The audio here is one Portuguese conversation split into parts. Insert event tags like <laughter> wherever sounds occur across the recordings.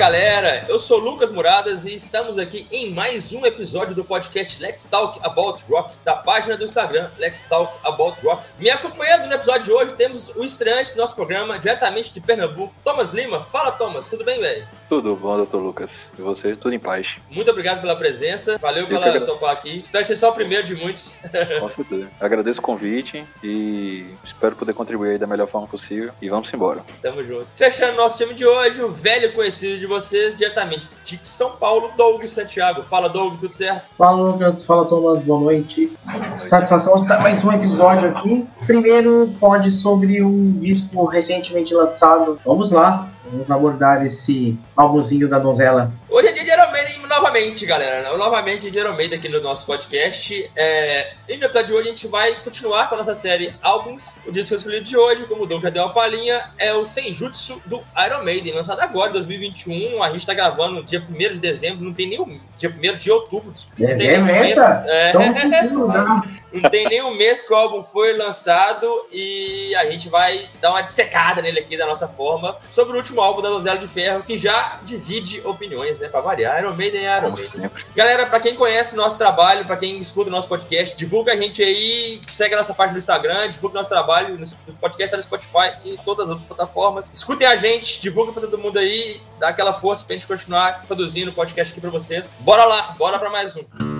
Galera, eu sou Lucas Muradas e estamos aqui em mais um episódio do podcast Let's Talk About Rock, da página do Instagram Let's Talk About Rock. Me acompanhando no episódio de hoje temos o estreante do nosso programa, diretamente de Pernambuco, Thomas Lima. Fala Thomas, tudo bem, velho? Tudo bom, doutor Lucas. E você, tudo em paz. Muito obrigado pela presença, valeu pela topar aqui. Espero ser só o primeiro de muitos. Com certeza. Agradeço o convite e espero poder contribuir da melhor forma possível. E vamos embora. Tamo junto. Fechando nosso time de hoje, o velho conhecido de vocês diretamente de São Paulo, Doug Santiago. Fala, Doug, tudo certo? Fala, Lucas. Fala, Thomas. Boa noite. Satisfação estar mais um episódio aqui. Primeiro, pode sobre um disco recentemente lançado. Vamos lá. Vamos abordar esse álbumzinho da donzela. Hoje é dia de Iron Maiden novamente, galera. Novamente de Iron Maiden aqui no nosso podcast. É... E no episódio de hoje a gente vai continuar com a nossa série álbuns. O disco escolhido de hoje, como o Dom já deu uma palhinha, é o Senjutsu do Iron Maiden, lançado agora, em 2021. A gente tá gravando no dia 1 de dezembro, não tem nem dia 1 de outubro. Dezembro, mês. É... Não <laughs> tem nenhum mês que o álbum foi lançado e a gente vai dar uma dissecada nele aqui da nossa forma sobre o último álbum da Donzela de Ferro, que já divide opiniões, né? Pra variar. Iron Maiden é Iron Maiden. Galera, pra quem conhece nosso trabalho, pra quem escuta o nosso podcast, divulga a gente aí, segue a nossa página no Instagram, divulga o nosso trabalho no podcast no Spotify e em todas as outras plataformas. Escutem a gente, divulga pra todo mundo aí, dá aquela força pra gente continuar produzindo o podcast aqui pra vocês. Bora lá, bora pra mais um.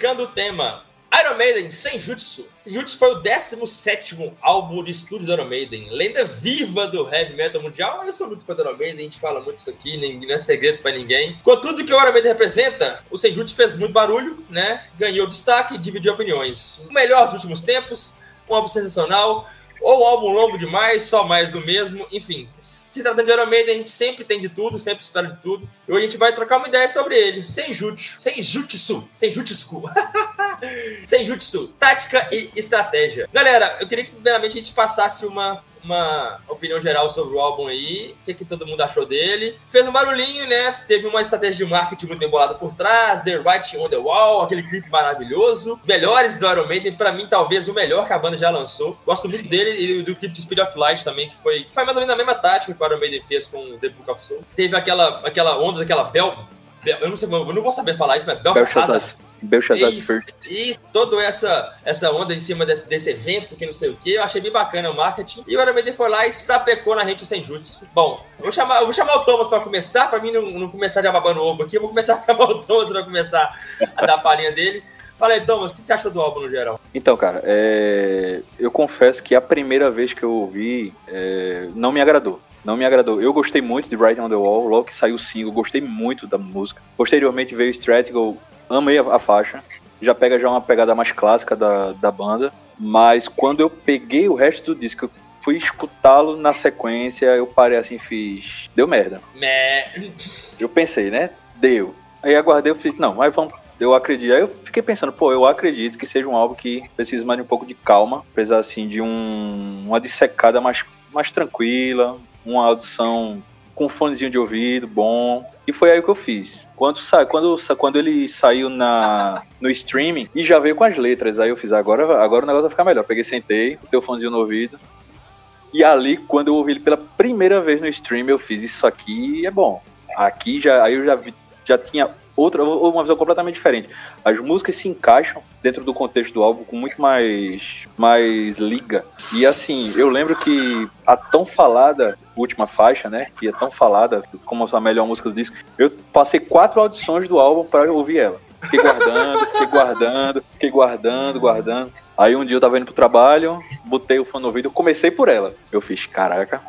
Explicando o tema. Iron Maiden, Senjutsu. Senjutsu foi o 17 álbum de estúdio do Iron Maiden. Lenda viva do heavy metal mundial. Eu sou muito fã do Iron Maiden, a gente fala muito isso aqui, não é segredo para ninguém. Com tudo que o Iron Maiden representa, o Senjutsu fez muito barulho, né? Ganhou destaque e dividiu opiniões. O melhor dos últimos tempos, um álbum sensacional, ou um álbum longo demais, só mais do mesmo, enfim. Se tratando de Iron Maiden, a gente sempre tem de tudo, sempre espera de tudo. E hoje a gente vai trocar uma ideia sobre ele, sem jutsu, sem jutsu, sem jutsu, <laughs> sem jutsu, tática e estratégia. Galera, eu queria que primeiramente a gente passasse uma uma opinião geral sobre o álbum aí, o que, que todo mundo achou dele. Fez um barulhinho, né? Teve uma estratégia de marketing muito bem bolada por trás, The Writing on the Wall, aquele clipe maravilhoso. Melhores do Iron Maiden, pra mim, talvez o melhor que a banda já lançou. Gosto muito dele e do clipe de Speed of Light também, que foi, que foi mais ou menos a mesma tática que o Iron Maiden fez com The Book of Soul. Teve aquela, aquela onda daquela Bel. Eu não sei, eu não vou saber falar isso, mas Belshazzar. Belshazzar First. Isso, toda essa, essa onda em cima desse, desse evento, que não sei o que, eu achei bem bacana o marketing. E o Maiden foi lá e sapecou na gente o Senjutsu. Bom, eu vou chamar, eu vou chamar o Thomas para começar, para mim não, não começar já babando ovo aqui, eu vou começar a chamar o Thomas para começar a dar a palhinha dele. Fala aí, Thomas, o que você achou do álbum no geral? Então, cara, é... eu confesso que a primeira vez que eu ouvi é... não me agradou. Não me agradou. Eu gostei muito de Writing on the Wall, logo que saiu o single, gostei muito da música. Posteriormente veio Stratigal, amei a, a faixa. Já pega já uma pegada mais clássica da, da banda. Mas quando eu peguei o resto do disco, fui escutá-lo na sequência, eu parei assim, fiz. Deu merda. Me... Eu pensei, né? Deu. Aí aguardei, eu fiz, não, mas vamos. Eu acredito. Aí eu fiquei pensando, pô, eu acredito que seja um álbum que precisa mais de um pouco de calma, precisa assim de um, uma dissecada mais, mais tranquila, uma audição com um fonezinho de ouvido bom. E foi aí que eu fiz. Quando, sa quando, quando ele saiu na, no streaming e já veio com as letras, aí eu fiz, agora, agora o negócio vai ficar melhor. Peguei, sentei, botei o fonezinho no ouvido. E ali, quando eu ouvi ele pela primeira vez no stream, eu fiz, isso aqui é bom. Aqui já, aí eu já, vi, já tinha outra, uma visão completamente diferente. As músicas se encaixam dentro do contexto do álbum com muito mais, mais liga. E assim, eu lembro que a tão falada última faixa, né, que é tão falada como a melhor música do disco, eu passei quatro audições do álbum para ouvir ela. Fiquei guardando, fiquei guardando, fiquei guardando, guardando. Aí um dia eu tava indo pro trabalho, botei o fone no ouvido, comecei por ela. Eu fiz, caraca.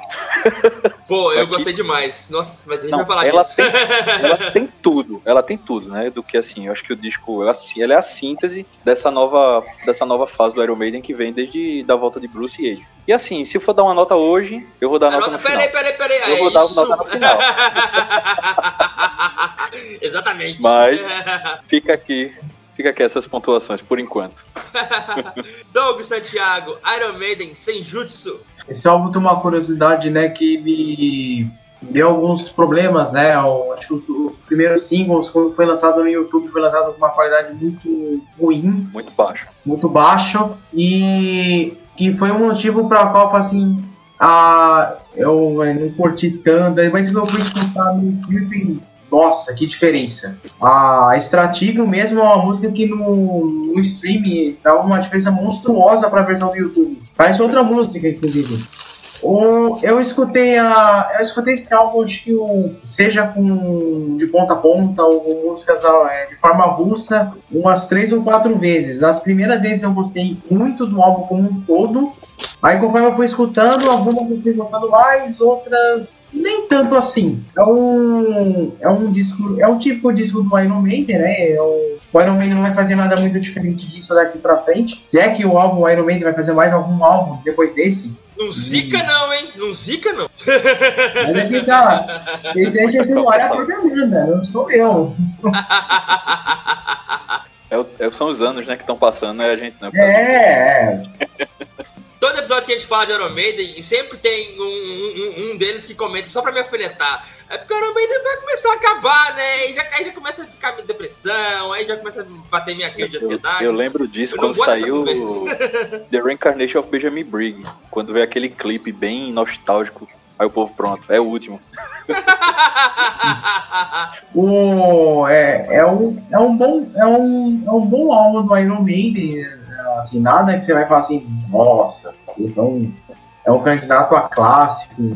Pô, eu gostei demais. Nossa, mas a gente Não, vai falar ela disso. tem, <laughs> ela tem tudo, ela tem tudo, né? Do que assim, eu acho que o disco, ela, ela é a síntese dessa nova, dessa nova fase do Iron Maiden que vem desde da volta de Bruce e Age. E assim, se for dar uma nota hoje, eu vou dar nota no Anota, final. peraí, peraí, peraí. Eu é vou dar isso. nota no final. <laughs> Exatamente. Mas- Fica <laughs> aqui, fica aqui essas pontuações por enquanto. <laughs> Doug Santiago, Iron Maiden, Senjutsu. Esse álbum tem uma curiosidade, né, que ele deu alguns problemas, né? O, acho que os primeiros singles, quando foi lançado no YouTube, foi lançado com uma qualidade muito ruim, Muito baixo. muito baixo, e que foi um motivo para qual assim, ah, eu eh, não curti tanto, mas quando eu fui escutar no falei, nossa, que diferença. A Stratigo mesmo é uma música que no, no stream dá uma diferença monstruosa para a versão do YouTube. Parece outra música, inclusive. O, eu escutei a. Eu escutei esse álbum que o, seja com de ponta a ponta ou com músicas é, de forma russa umas três ou quatro vezes. Das primeiras vezes eu gostei muito do álbum como um todo. Aí conforme eu fui escutando, algumas eu fui gostando mais, outras nem tanto assim. É um, é um disco, é um tipo de disco do Iron Maiden, né? É o, o Iron Maiden não vai fazer nada muito diferente disso daqui pra frente. Já que o álbum Iron Maiden vai fazer mais algum álbum depois desse. Não zica não, hein? Não zica não. Mas aqui tá, quem deixa esse lugar é a Amanda, não sou eu. <laughs> É, é- são os anos, né, que estão passando, né? A gente não. É, é. Todo episódio que a gente fala de Iron Maiden, e sempre tem um, um- um deles que comenta só pra me alfinetar. É porque o Iron Maiden vai começar a acabar, né? E já, aí já começa a ficar minha depressão, aí já começa a bater minha crise de Eu, ansiedade. eu lembro disso Eu quando saiu. The Reincarnation of Benjamin Brigg. Quando veio aquele clipe bem nostálgico. Aí o povo, pronto, é o último. <laughs> O, é, é, um, é, um bom, é, um, é um bom álbum do Iron Maiden. Assim, nada que você vai falar assim, nossa, então é um candidato a clássico.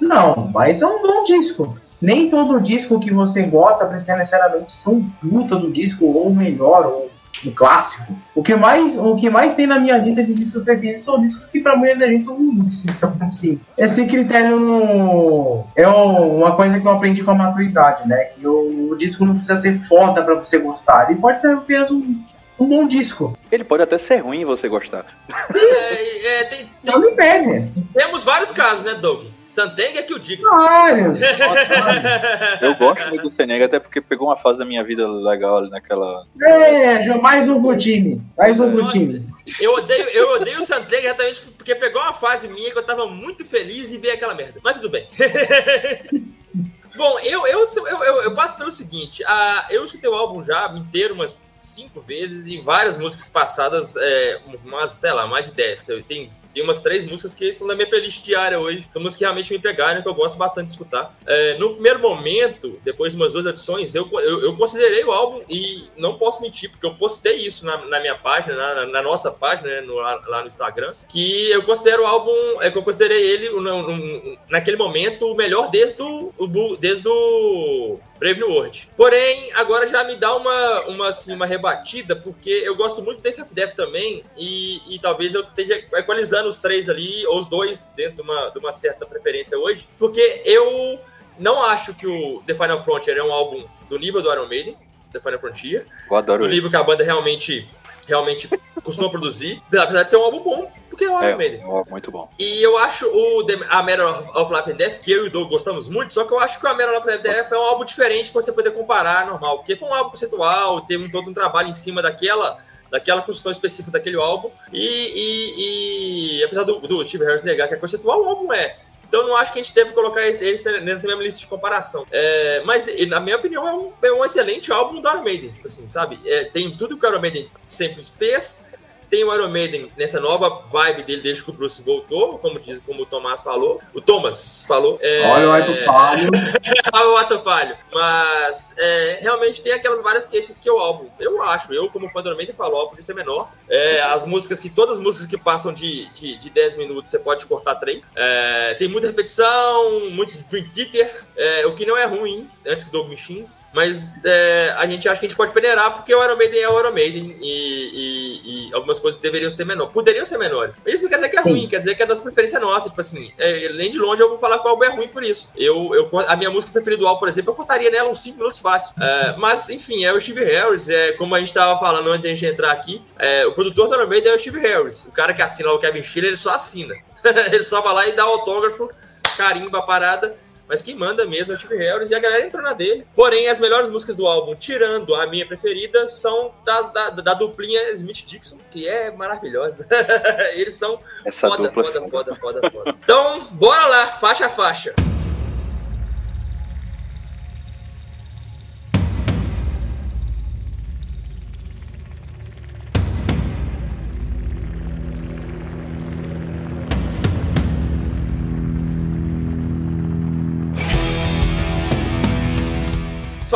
Não, mas é um bom disco. Nem todo disco que você gosta precisa necessariamente ser um puta do disco, ou melhor, ou um clássico. O que mais, o que mais tem na minha lista de discos preferidos são discos que pra maioria da gente são ruins. <laughs> Então, assim, esse critério não é uma coisa que eu aprendi com a maturidade, né? Que o, o disco não precisa ser foda pra você gostar. Ele pode ser apenas um, um bom disco. Ele pode até ser ruim e você gostar. É, é, tem- Não me impede. temos vários casos, né, Doug? Santeng é que eu digo. Vários. <laughs> <laughs> Eu gosto muito do Senega, até porque pegou uma fase da minha vida legal ali naquela. É, mais um pro time. Mais um pro Nossa. time. Eu odeio, eu odeio o Santeng exatamente porque pegou uma fase minha que eu tava muito feliz e veio aquela merda. Mas tudo bem. <laughs> Bom, eu, eu, eu, eu, eu passo pelo seguinte: ah, eu escutei o álbum já inteiro umas cinco vezes e várias músicas passadas, é, umas, sei lá, mais de dez. Eu tenho, tem umas três músicas que são da minha playlist diária hoje, são músicas que realmente me pegaram, que eu gosto bastante de escutar. É, no primeiro momento, depois de umas duas edições, eu, eu, eu considerei o álbum e não posso mentir, porque eu postei isso na, na minha página, na, na nossa página, né, no, lá, no Instagram, que eu considero o álbum, é que eu considerei ele no- no- naquele momento o melhor desde o, desde o Brave New World. Porém, agora já me dá uma, uma, assim, uma rebatida, porque eu gosto muito desse Death também, e, e talvez eu esteja equalizando os três ali, ou os dois, dentro de uma, de uma certa preferência hoje, porque eu não acho que o The Final Frontier é um álbum do nível do Iron Maiden, The Final Frontier, Eu adoro do ele. nível que a banda realmente, realmente costuma produzir, apesar de ser um álbum bom, porque é o Iron Maiden. É, muito bom. E eu acho o The- a Matter of, Life and Death, que eu e o Doug gostamos muito, só que eu acho que o A Matter of Life and Death é um álbum diferente pra você poder comparar normal, porque foi um álbum conceitual, teve um, todo um trabalho em cima daquela daquela construção específica daquele álbum, e, e- e apesar do, do Steve Harris negar que é conceitual, o álbum é. Então não acho que a gente deve colocar eles nessa mesma lista de comparação. É, mas, na minha opinião, é um, é um excelente álbum do Iron Maiden, tipo assim, sabe? É, tem tudo que o Iron Maiden sempre fez, tem o Iron Maiden nessa nova vibe dele desde que o Bruce voltou, como, diz, como o Tomás falou. O Thomas falou. É... Olha o Aito Palio. <laughs> Olha o ato falho. Mas é, realmente tem aquelas várias queixas que o álbum, eu acho, eu como fã do Iron Maiden falo, o álbum podia ser menor. É, as músicas que, todas as músicas que passam de, de, de 10 minutos, você pode cortar três. É, tem muita repetição, muito Dream Theater, é, o que não é ruim, antes que Doug me xingue. Mas é, a gente acha que a gente pode peneirar porque o Iron Maiden é o Iron Maiden e, e, e algumas coisas deveriam ser menores. Poderiam ser menores. Mas isso não quer dizer que é ruim, quer dizer que é das preferências nossas. Tipo assim, é, nem de longe eu vou falar que o álbum é ruim por isso. Eu, eu, a minha música preferida do álbum, por exemplo, eu contaria nela uns 5 minutos fácil. É, mas, enfim, é o Steve Harris, é, como a gente estava falando antes de a gente entrar aqui, é, o produtor do Iron Maiden é o Steve Harris. O cara que assina o Kevin Schiller, ele só assina. <laughs> ele só vai lá e dá autógrafo, carimba a parada. Mas quem manda mesmo é o Steve Harris e a galera entrou na dele. Porém, as melhores músicas do álbum, tirando a minha preferida, são da, da, da duplinha Smith-Dixon, que é maravilhosa. <laughs> Eles são Essa foda, dupla... foda, foda, foda, foda. Então, bora lá, faixa a faixa.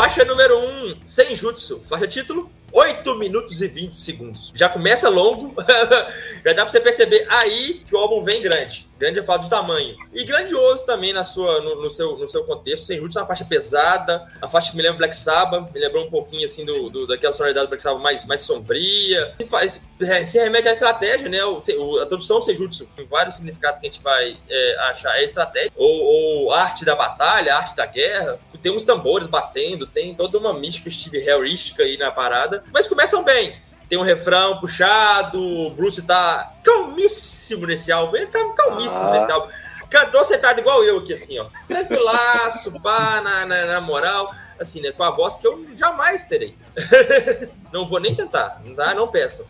Faixa número 1, um, Senjutsu. Faixa título, 8 minutos e 20 segundos. Já começa longo, <laughs> já dá pra você perceber aí que o álbum vem grande. Grande eu falo de tamanho. E grandioso também na sua, no, no seu, no seu contexto. Senjutsu é uma faixa pesada, a faixa que me lembra Black Sabbath, me lembrou um pouquinho assim do, do daquela sonoridade do Black Sabbath mais, mais sombria. Se, faz, se remete à estratégia, né? O, a tradução do Senjutsu, tem vários significados que a gente vai é, achar. É estratégia, ou, ou arte da batalha, arte da guerra. Tem uns tambores batendo, tem toda uma mística Steve Harristica aí na parada. Mas começam bem. Tem um refrão puxado, o Bruce tá calmíssimo nesse álbum. Ele tá calmíssimo ah. nesse álbum. Cantou sentado igual eu aqui, assim, ó. Tranquilaço, <laughs> pá, na, na, na, moral. Assim, né? Com a voz que eu jamais terei. <laughs> não vou nem tentar, tá? Não peçam.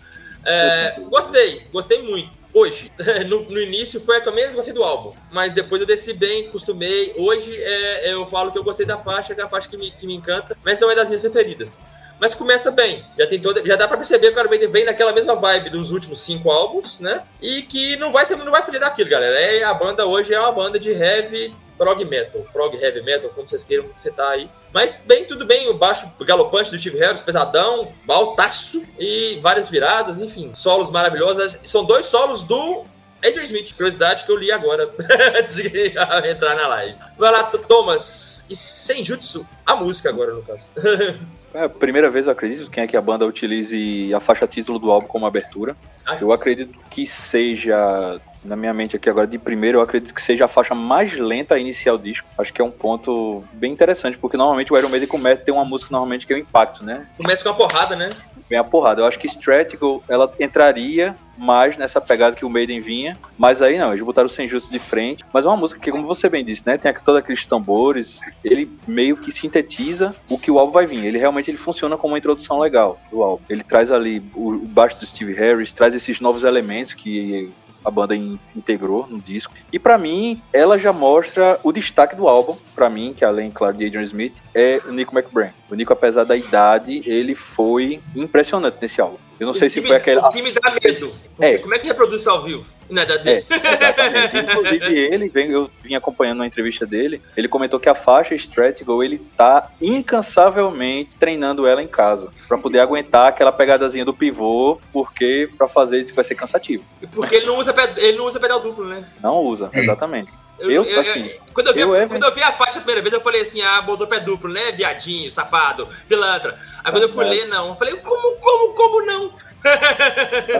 É, gostei, gostei muito. Hoje, <laughs> no, no, início foi a que eu menos gostei do álbum, mas depois eu desci bem, costumei. Hoje é, eu falo que eu gostei da faixa, que é a faixa que me, que me encanta, mas não é das minhas preferidas. Mas começa bem. Já tem toda, já dá para perceber que o Iron Maiden vem naquela mesma vibe dos últimos cinco álbuns, né? E que não vai ser, não vai fugir daquilo, galera. É, a banda hoje é uma banda de heavy prog metal, prog heavy metal, como vocês queiram citar aí. Mas bem, tudo bem, o baixo galopante do Steve Harris, pesadão, baltaço e várias viradas, enfim, solos maravilhosos. São dois solos do Adrian Smith, curiosidade que eu li agora, <laughs> antes de entrar na live. Vai lá, Thomas, e sem jutsu, a música agora, no caso. <laughs> É a primeira vez, eu acredito, quem é que a banda utilize a faixa título do álbum como abertura. Acho eu acredito que seja, na minha mente aqui agora, de primeiro, eu acredito que seja a faixa mais lenta inicial do disco. Acho que é um ponto bem interessante, porque normalmente o Iron Maiden começa a ter uma música normalmente que é o impacto, né? Começa com a porrada, né? Bem a porrada. Eu acho que Stratical, ela entraria mais nessa pegada que o Maiden vinha, mas aí não, eles botaram o Senjutsu de frente. Mas é uma música que, como você bem disse, né, tem todos aqueles tambores, ele meio que sintetiza o que o álbum vai vir. Ele realmente ele funciona como uma introdução legal do álbum. Ele traz ali o baixo do Steve Harris, traz esses novos elementos que a banda integrou no disco. E para mim, ela já mostra o destaque do álbum, para mim, que além, claro, de Adrian Smith, é o Nico McBrain. O Nico, apesar da idade, ele foi impressionante nesse álbum. Eu não o sei se foi aquele. O que me dá medo. É. Como é que reproduz ao vivo? Não é da dele. É, exatamente. <laughs> Inclusive, ele, vem, eu vim acompanhando uma entrevista dele, ele comentou que a faixa Stratigal, ele tá incansavelmente treinando ela em casa, para poder aguentar aquela pegadazinha do pivô, porque para fazer isso vai ser cansativo. Porque ele não usa, ele não usa pedal duplo, né? Não usa, exatamente. Eu, eu, eu, assim, quando, eu vi, eu, quando eu vi a faixa a primeira vez, eu falei assim: ah, botou pé duplo, né? Viadinho, safado, pilantra. Aí quando eu fui ler, não. Eu falei, como, como, como não?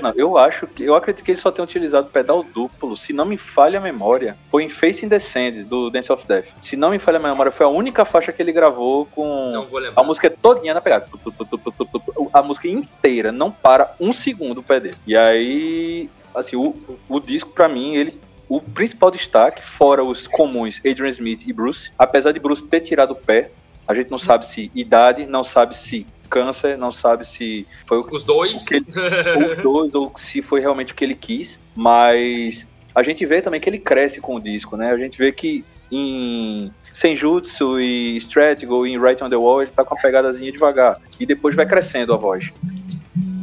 Não, eu acho que eu acredito que ele só tem utilizado pedal duplo. Se não me falha a memória, foi em Face in the Sand do Dance of Death. Se não me falha a memória, foi a única faixa que ele gravou com a música todinha na pegada. A música inteira, não para um segundo o pé dele. E aí, assim, o, o disco para mim, ele o principal destaque, fora os comuns Adrian Smith e Bruce, apesar de Bruce ter tirado o pé, a gente não sabe se idade, não sabe se câncer, não sabe se foi os dois, ele, os dois ou se foi realmente o que ele quis, mas a gente vê também que ele cresce com o disco, né? A gente vê que em Senjutsu e Stratigo e em Right on the Wall ele tá com uma pegadazinha devagar e depois vai crescendo a voz.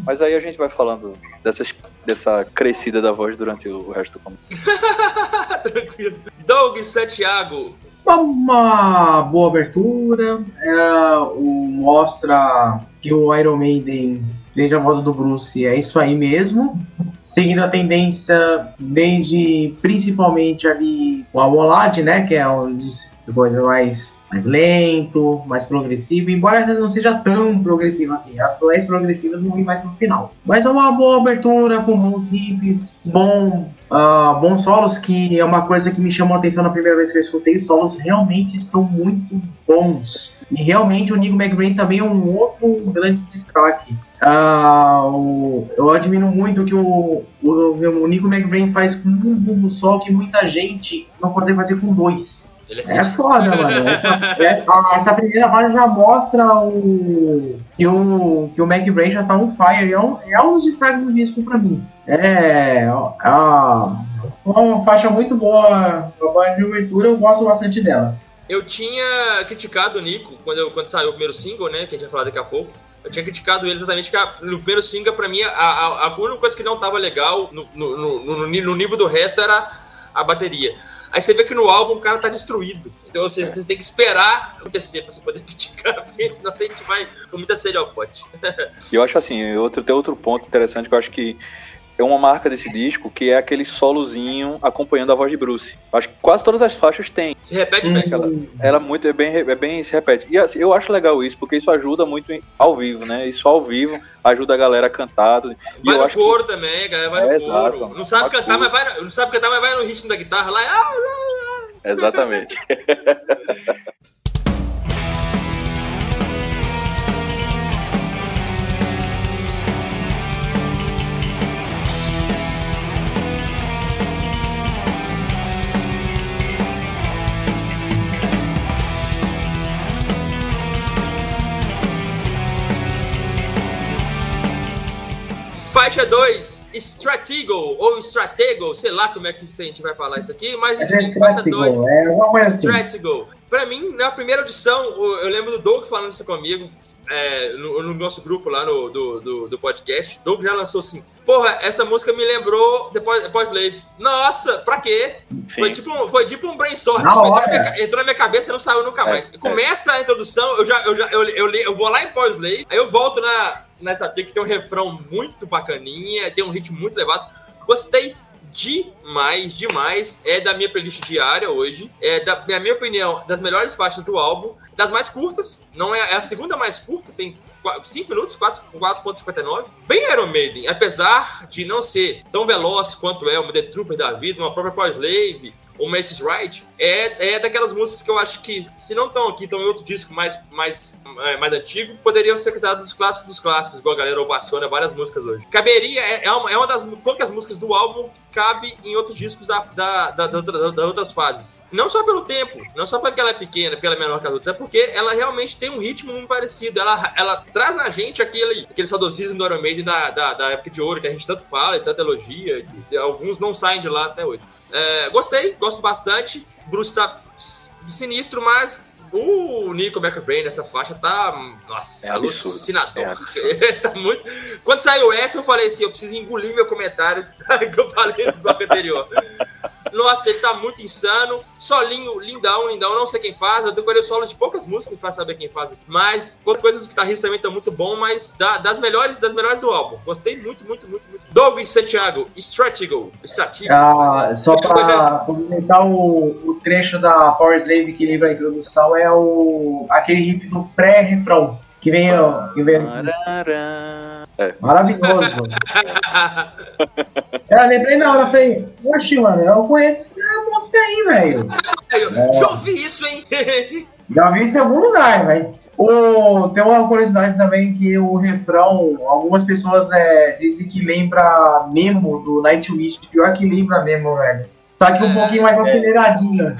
Mas aí a gente vai falando dessas, dessa crescida da voz durante o resto do comentário. <laughs> Tranquilo. Doug Santiago. Uma boa abertura. É, o, mostra que o Iron Maiden, desde a volta do Bruce, é isso aí mesmo. seguindo a tendência desde principalmente ali o Amolad, né, que é o coisa mais, mais lento, mais progressivo, embora não seja tão progressivo assim. As mais progressivas vão vir mais pro final. Mas é uma boa abertura, com bons riffs, bom, uh, bons solos, que é uma coisa que me chamou a atenção na primeira vez que eu escutei. Os solos realmente estão muito bons. E realmente o Nico McBrain também é um outro grande destaque. Uh, eu admiro muito que o, o, o Nico McBrain faz com um bumbo só que muita gente não consegue fazer com dois. É, é foda, mano. <laughs> Essa, é, essa, primeira fase já mostra o, que o, que o McBrain já tá on fire. É um, é um dos destaques do disco pra mim. É, é uma faixa muito boa. A banda de abertura, eu gosto bastante dela. Eu tinha criticado o Nico quando, eu, quando saiu o primeiro single, né? Que a gente vai falar daqui a pouco. Eu tinha criticado ele exatamente que a, no primeiro single, pra mim, a, a, a, única coisa que não tava legal no, no, no, no nível do resto era a bateria. Aí você vê que no álbum o cara tá destruído. Então você, você tem que esperar acontecer pra você poder <laughs> criticar, porque senão a gente vai com muita sede ao pote. E eu acho assim, outro, tem outro ponto interessante que eu acho que é uma marca desse disco, que é aquele solozinho acompanhando a voz de Bruce. Acho que quase todas as faixas têm. Se repete bem. Ela, ela muito, é bem, é bem se repete. E assim, eu acho legal isso, porque isso ajuda muito ao vivo, né? Isso ao vivo ajuda a galera a cantar. E vai eu no acho coro que... também, a galera vai é, no coro. Exato, não sabe cantar, mas vai, não sabe cantar, mas vai no ritmo da guitarra lá. Ah, ah, ah. Exatamente. <laughs> Faixa 2, Stratego, ou Stratego, sei lá como é que a gente vai falar isso aqui, mas enfim, é faixa 2. É uma coisa assim. Stratego. Pra mim, na primeira audição, eu lembro do Doug falando isso comigo, é, no, no, nosso grupo lá no, do, do, do podcast, Doug já lançou assim, porra, essa música me lembrou depois, depois Slave. Nossa, pra quê? Foi tipo, foi tipo um brainstorm. Entrou na, minha, entrou, na minha, cabeça e não saiu nunca é, mais. É, Começa a introdução, eu já, eu, já eu, eu, eu, vou lá em Pós Slave, aí eu volto na, nessa aqui que tem um refrão muito bacaninha, tem um ritmo muito elevado. Gostei demais, demais. É da minha playlist diária hoje. É, da, na minha opinião, das melhores faixas do álbum. Das mais curtas. Não é, é a segunda mais curta, tem 5 minutos, 4.59. Bem Iron Maiden, apesar de não ser tão veloz quanto é o The Trooper da vida, uma própria Power Slave, o Mrs. É, é daquelas músicas que eu acho que, se não estão aqui, estão em outro disco mais, mais, é, mais antigo, poderiam ser considerados dos clássicos dos clássicos, igual a galera ovaciona várias músicas hoje. Caberia, é, é, uma, é uma das poucas músicas do álbum que cabe em outros discos da, da, da, da, das outras fases. Não só pelo tempo, não só porque ela é pequena, porque ela é menor que as outras, é porque ela realmente tem um ritmo muito parecido. Ela, ela traz na gente aquele, aquele saudosismo do Iron Maiden da, da, da época de ouro, que a gente tanto fala e tanto elogia, e alguns não saem de lá até hoje. É, gostei, gosto bastante. Bruce tá sinistro, mas o Nico McBrain nessa faixa tá, nossa, é alucinador. É <laughs> tá muito... Quando saiu essa, eu falei assim: eu preciso engolir meu comentário <laughs> que eu falei no bloco anterior. Nossa, ele tá muito insano. Solinho, lindão, lindão. Não sei quem faz. Eu decorei o solo de poucas músicas pra saber quem faz aqui. Mas, quanto coisas, os guitarristas também estão muito bom, mas da, das melhores das melhores do álbum. Gostei muito, muito, muito, muito. Doug Santiago, Stratego. Stratego. Ah, só pra complementar o, o trecho da Power Slave que lembra a introdução, é o aquele riff do pré-refrão. Que vem, que vem. É. Maravilhoso. <laughs> eu lembrei na hora, falei, oxe, mano, eu conheço essa música aí, velho. É. Já ouvi isso, hein? <laughs> Já isso em algum lugar, velho. O, tem uma curiosidade também que o refrão, algumas pessoas é, dizem que lembra Memo do Nightwish. Pior que lembra Memo, velho. Só que um é, pouquinho mais é. aceleradinha.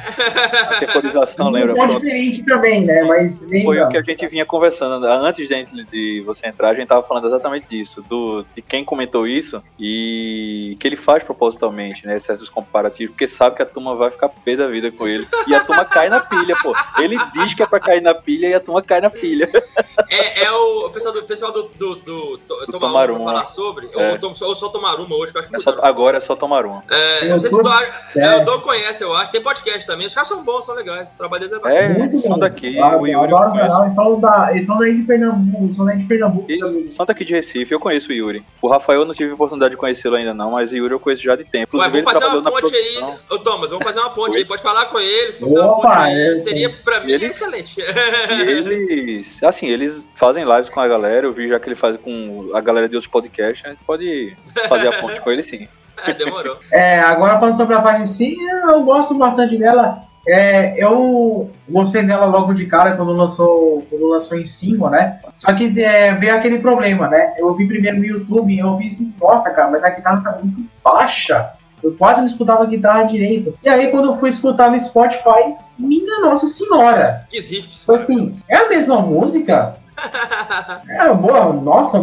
A temporização lembra. Um pouco diferente também, né? Mas lembra. Foi o que a gente vinha conversando. Antes de, de você entrar, a gente tava falando exatamente disso. Do, de quem comentou isso e que ele faz propositalmente, né? Certos comparativos, porque sabe que a turma vai ficar pé da vida com ele. E a turma cai na pilha, pô. Ele diz que é pra cair na pilha e a turma cai na pilha. É, é o pessoal do, pessoal do, do, do, do, do Tomaruma falar sobre. É. Ou, ou só Tomaruma hoje, que eu acho que é só, Agora é só Tomaruma. É, não sei se tu É, o Dom conhece, eu acho. Tem podcast também. Os caras são bons, são legais. O trabalho deles é bacana. É, Muito são bom. daqui. Ah, o Yuri adoro o conhece. canal, eles são, da, eles são daí de Pernambuco, eles são daí de Pernambuco. Isso, são daqui de Recife, eu conheço o Yuri. O Rafael eu não tive oportunidade de conhecê-lo ainda não, mas o Yuri eu conheço já de tempo. Ué, vamos fazer uma ponte aí. Ô, Thomas, vamos fazer uma ponte aí. Pode falar com eles. Opa, é, Seria, pra mim, eles- excelente. E eles, assim, eles fazem lives com a galera, eu vi já que ele faz com a galera de outros podcasts, a gente pode fazer a ponte com ele sim. É, <laughs> Demorou. É, agora falando sobre a página em si, eu gosto bastante dela. É, eu gostei dela logo de cara quando lançou, quando lançou em cima, né? Só que é, veio aquele problema, né? Eu vi primeiro no YouTube e eu vi assim, nossa, cara, mas a guitarra tá muito baixa. Eu quase não escutava a guitarra direito. E aí, quando eu fui escutar no Spotify, minha nossa senhora! Que riffs. Então, assim, é a mesma música? <laughs> É, boa, nossa,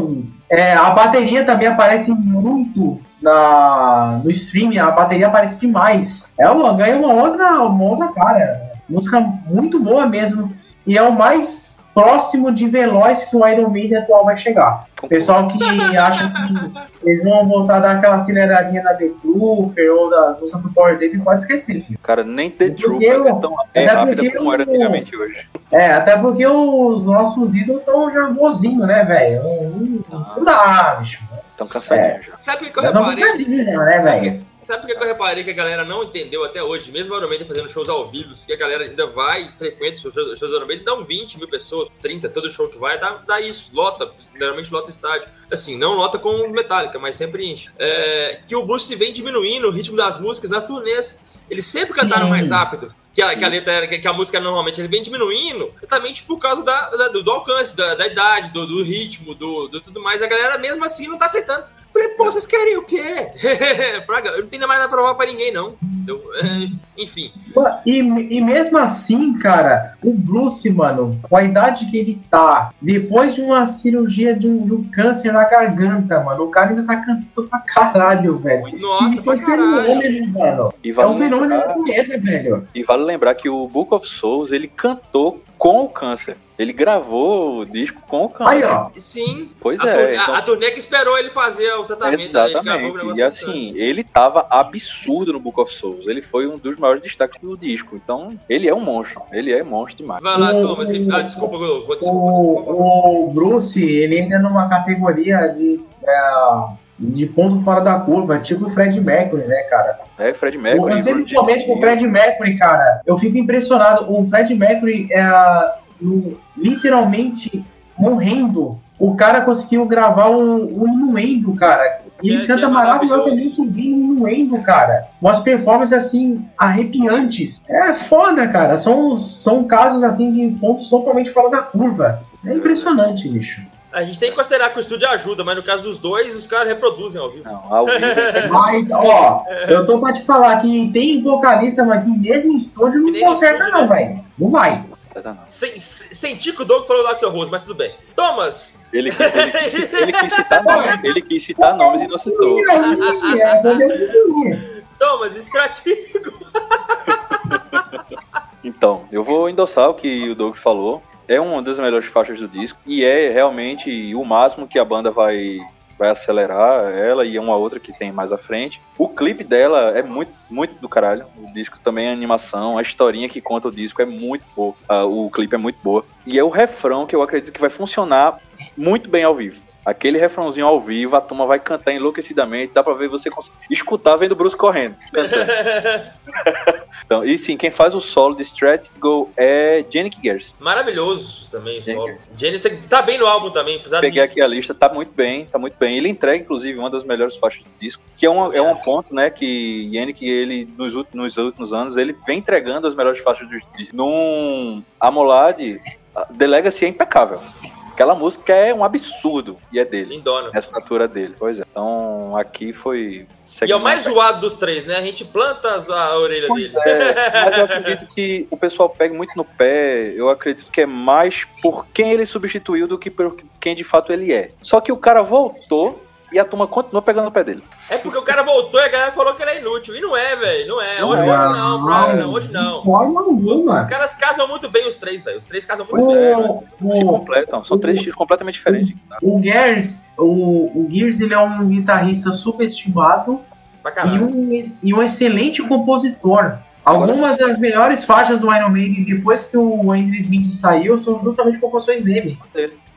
é, a bateria também aparece muito na, no streaming, a bateria aparece demais. É uma, ganha uma outra, uma outra cara. Música muito boa mesmo. E é o mais próximo de veloz que o Iron Maiden atual vai chegar. O pessoal que acha que eles vão voltar a dar aquela aceleradinha na The Trooper ou das músicas do Power Zap, pode esquecer. filho. Cara, nem The Trooper é tão é até rápida porque como era antigamente hoje. É, até porque os nossos ídolos estão já vozinho, né, velho? Não, não, não dá, bicho. Tão cansadinhos já. Sabe o que eu não reparei? cansadinho, né, velho? Sabe por que eu reparei que a galera não entendeu até hoje, mesmo o Iron fazendo shows ao vivo, que a galera ainda vai, frequenta os shows, do Iron Maiden, dão 20 mil pessoas, 30, todo show que vai, dá, dá isso, lota, geralmente lota o estádio. Assim, não lota com Metallica, mas sempre enche. É, que o Bruce vem diminuindo o ritmo das músicas nas turnês. Eles sempre cantaram mais rápido. Que a, que a letra era, que, que a música normalmente ele vem diminuindo, exatamente por causa da, da- do, do alcance, da, da idade, do, do ritmo, do, do tudo mais. A galera mesmo assim não tá aceitando. Falei, pô, vocês querem o quê? <laughs> Praga, eu não tenho mais nada pra provar pra ninguém, não. Eu, é, enfim. E, e mesmo assim, cara, o Bruce, mano, com a idade que ele tá, depois de uma cirurgia de um, de um câncer na garganta, mano, o cara ainda tá cantando pra caralho, velho. Nossa, pra caralho. fenômeno, mano. E É vale, um fenômeno da lembrar, natureza, velho. e vale lembrar que o Book of Souls, ele cantou com o câncer. Ele gravou o disco com o câncer. Aí, ó. Sim. Pois a, é. tur- a- então- a turnê que esperou ele fazer o tratamento. aí ele gravou o Exatamente. negócio E com assim, câncer. ele tava absurdo no Book of Souls. Ele foi um dos maiores destaques do disco. Então, ele é um monstro. Ele é monstro demais. Vai lá, O- Thomas. Ah, desculpa, vou desculpa, desculpa. O, o Bruce, ele ainda é numa categoria de, é, de ponto fora da curva, tipo o Fred Mercury, né, cara? É, Fred Mercury. eu sempre comento com o Fred Mercury, cara. Eu fico impressionado. O Fred Mercury é no- literalmente morrendo. O cara conseguiu gravar um, um inuendo, cara. E ele Que- canta é maravilhosamente bem o inuendo, cara. Umas performances assim, arrepiantes. É foda, cara. São, são casos assim de pontos totalmente fora da curva. É impressionante, bicho. A gente tem que considerar que o estúdio ajuda, mas no caso dos dois, os caras reproduzem ao vivo. Não, ao vivo. é <laughs> Mas, ó, eu tô pra te falar que tem vocalista, mas que mesmo em estúdio não conserta, estúdio, não, velho. Não vai. não. Sem- Senti que o Doug falou do Axel Rose, mas tudo bem. Thomas, Ele, ele, quis, ele quis citar <laughs> nomes, ele quis citar nomes e não citou. É. Thomas, estratégico. <laughs> Então, eu vou endossar o que o Doug falou. É uma das melhores faixas do disco e é realmente o máximo que a banda vai vai acelerar ela e uma outra que tem mais à frente. O clipe dela é muito muito do caralho. O disco também é animação, a historinha que conta o disco é muito boa. Ah, o clipe é muito boa. E é o refrão que eu acredito que vai funcionar muito bem ao vivo. Aquele refrãozinho ao vivo, a turma vai cantar enlouquecidamente, dá pra ver você escutar vendo o Bruce correndo. cantando. <laughs> Então, e sim, quem faz o solo de Strat Go é Jenny Gers. Maravilhoso também, Gente. solo. Janis tá- bem no álbum também, apesar Peguei de. aqui a lista, tá muito bem, tá muito bem. Ele entrega, inclusive, uma das melhores faixas do disco, que é um, é um ponto, né, que Yannick, ele, nos, ult- nos últimos anos, ele vem entregando as melhores faixas do disco. Num Amolad, a The Legacy é impecável. Aquela música é um absurdo, e é dele. Lindona. A assinatura dele, pois é. Então, aqui foi... E é o mais zoado dos três, né? A gente planta a orelha Pois dele. é, <laughs> mas eu acredito que o pessoal pega muito no pé. Eu acredito que é mais por quem ele substituiu do que por quem de fato ele é. Só que o cara voltou e a turma continuou pegando no pé dele. É porque o cara voltou e a galera falou que era inútil. E não é, velho. Não é. Não Hoje, é. hoje não, brother, não, hoje não. Forma Os alguma. caras casam muito bem, os três, velho. Os três casam muito bem. O, Se o, completam, são três estilos completamente diferentes. tá? o Gears, o, o Gears, ele é um guitarrista subestimado E um, e um excelente compositor. Algumas das melhores faixas do Iron Maiden depois que o Andrew Smith saiu são justamente composições dele.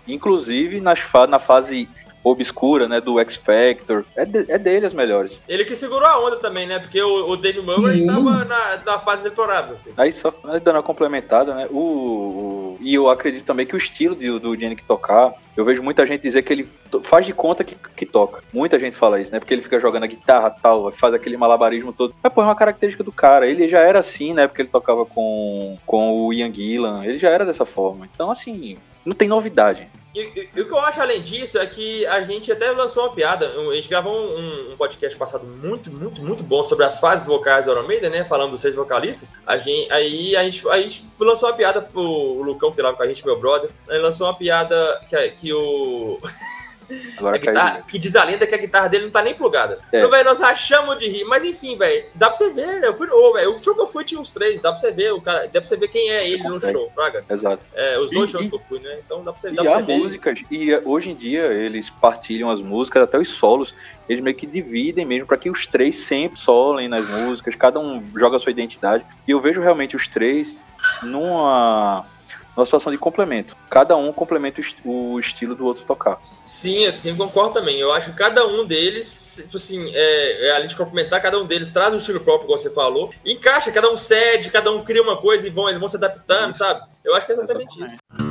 Inclusive nas fa na fase obscura, né, do X Factor. É, de- é dele as melhores. Ele que segurou a onda também, né? Porque o, o Dave Murray Sim. tava na, na fase deplorável. Assim. Aí só né, dando uma complementada, né? O, o- e eu acredito também que o estilo de, do Jenny que tocar, eu vejo muita gente dizer que ele faz de conta que, que toca. Muita gente fala isso, né? Porque ele fica jogando a guitarra tal, faz aquele malabarismo todo. Mas pô, é uma característica do cara. Ele já era assim, né? Porque ele tocava com, com o Ian Gillan. Ele já era dessa forma. Então, assim, não tem novidade. E, e- o que eu acho além disso é que a gente até lançou uma piada. A gente gravou um, um podcast passado muito, muito, muito bom sobre as fases vocais do Iron né? Falando dos seis vocalistas. A gente, aí a gente, a gente lançou uma piada, o, Lucão que grava com a gente, meu brother, ele lançou uma piada que, que o. <laughs> Agora a guitarra, caiu. que diz a lenda que a guitarra dele não tá nem plugada. É. Então, velho, nós achamos de rir, mas enfim, velho, dá pra você ver, né? Eu fui, ô, velho, o show que eu fui tinha uns três, dá pra você ver, o cara, dá pra você ver quem é ele no Consegue. show, Fraga. Exato. É, os dois E- shows e- que eu fui, né? Então dá pra você, E dá pra há você ver. músicas, e eh, hoje em dia eles partilham as músicas, até os solos, eles meio que dividem mesmo, para que os três sempre solem nas músicas, cada um joga a sua identidade. E eu vejo realmente os três numa, numa situação de complemento. Cada um complementa o, est- o estilo do outro tocar. Sim, eu concordo também. Eu acho que cada um deles, tipo assim, é, é, além de complementar, cada um deles traz um estilo próprio, igual você falou, encaixa, cada um cede, cada um cria uma coisa e vão, eles vão se adaptando, sabe? Eu acho que é exatamente Exatamente. isso.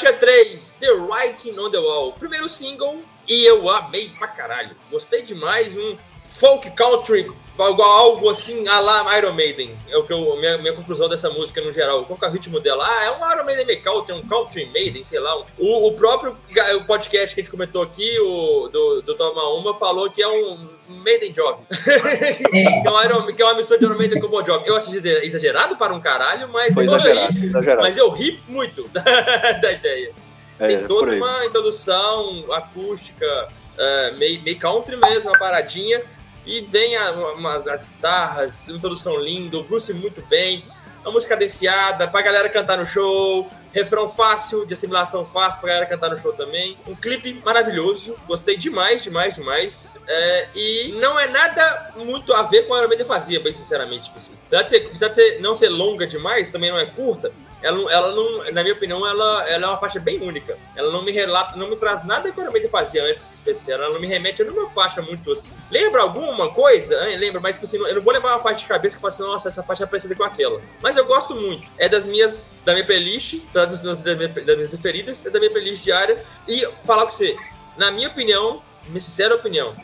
Faixa 3, The Writing on the Wall. Primeiro single, e eu amei pra caralho. Gostei demais, um folk country, algo, algo assim, a lá Iron Maiden. É o que eu, minha, minha conclusão dessa música no geral. Qual que é o ritmo dela? Ah, é um Iron Maiden meio country, um country Maiden, sei lá. O, o próprio o podcast que a gente comentou aqui, o do, do Toma Uma, falou que é um Maiden Job. <laughs> que, é um Iron, que é uma mistura de Iron Maiden com Bon Jovi. Eu achei exagerado para um caralho, mas Foi exagerado, exagerado. mas eu ri muito <laughs> da, da ideia. é, Tem por toda uma introdução acústica, é, meio, meio country mesmo, uma paradinha. E vem a- umas, as guitarras, introdução linda, o Bruce muito bem, a música cadenciada, pra galera cantar no show, refrão fácil, de assimilação fácil pra galera cantar no show também. Um clipe maravilhoso, gostei demais, demais, demais. É, e não é nada muito a ver com a Iron Maiden fazia, bem sinceramente. Tipo assim. Apesar de, ser, apesar de ser- não ser longa demais, também não é curta, ela, ela não, na minha opinião, ela, ela é uma faixa bem única. Ela não me relata, não me traz nada que Iron Maiden fazia antes especial. Ela não me remete a nenhuma faixa muito assim. Lembra alguma coisa? hein? Lembra, mas tipo assim, eu não vou lembrar uma faixa de cabeça que fala assim, nossa, essa faixa é parecida com aquela. Mas eu gosto muito. É das minhas, da minha playlist, tá? das, das, das minhas das minhas preferidas, é da minha playlist diária. E falar com você, na minha opinião, minha sincera opinião,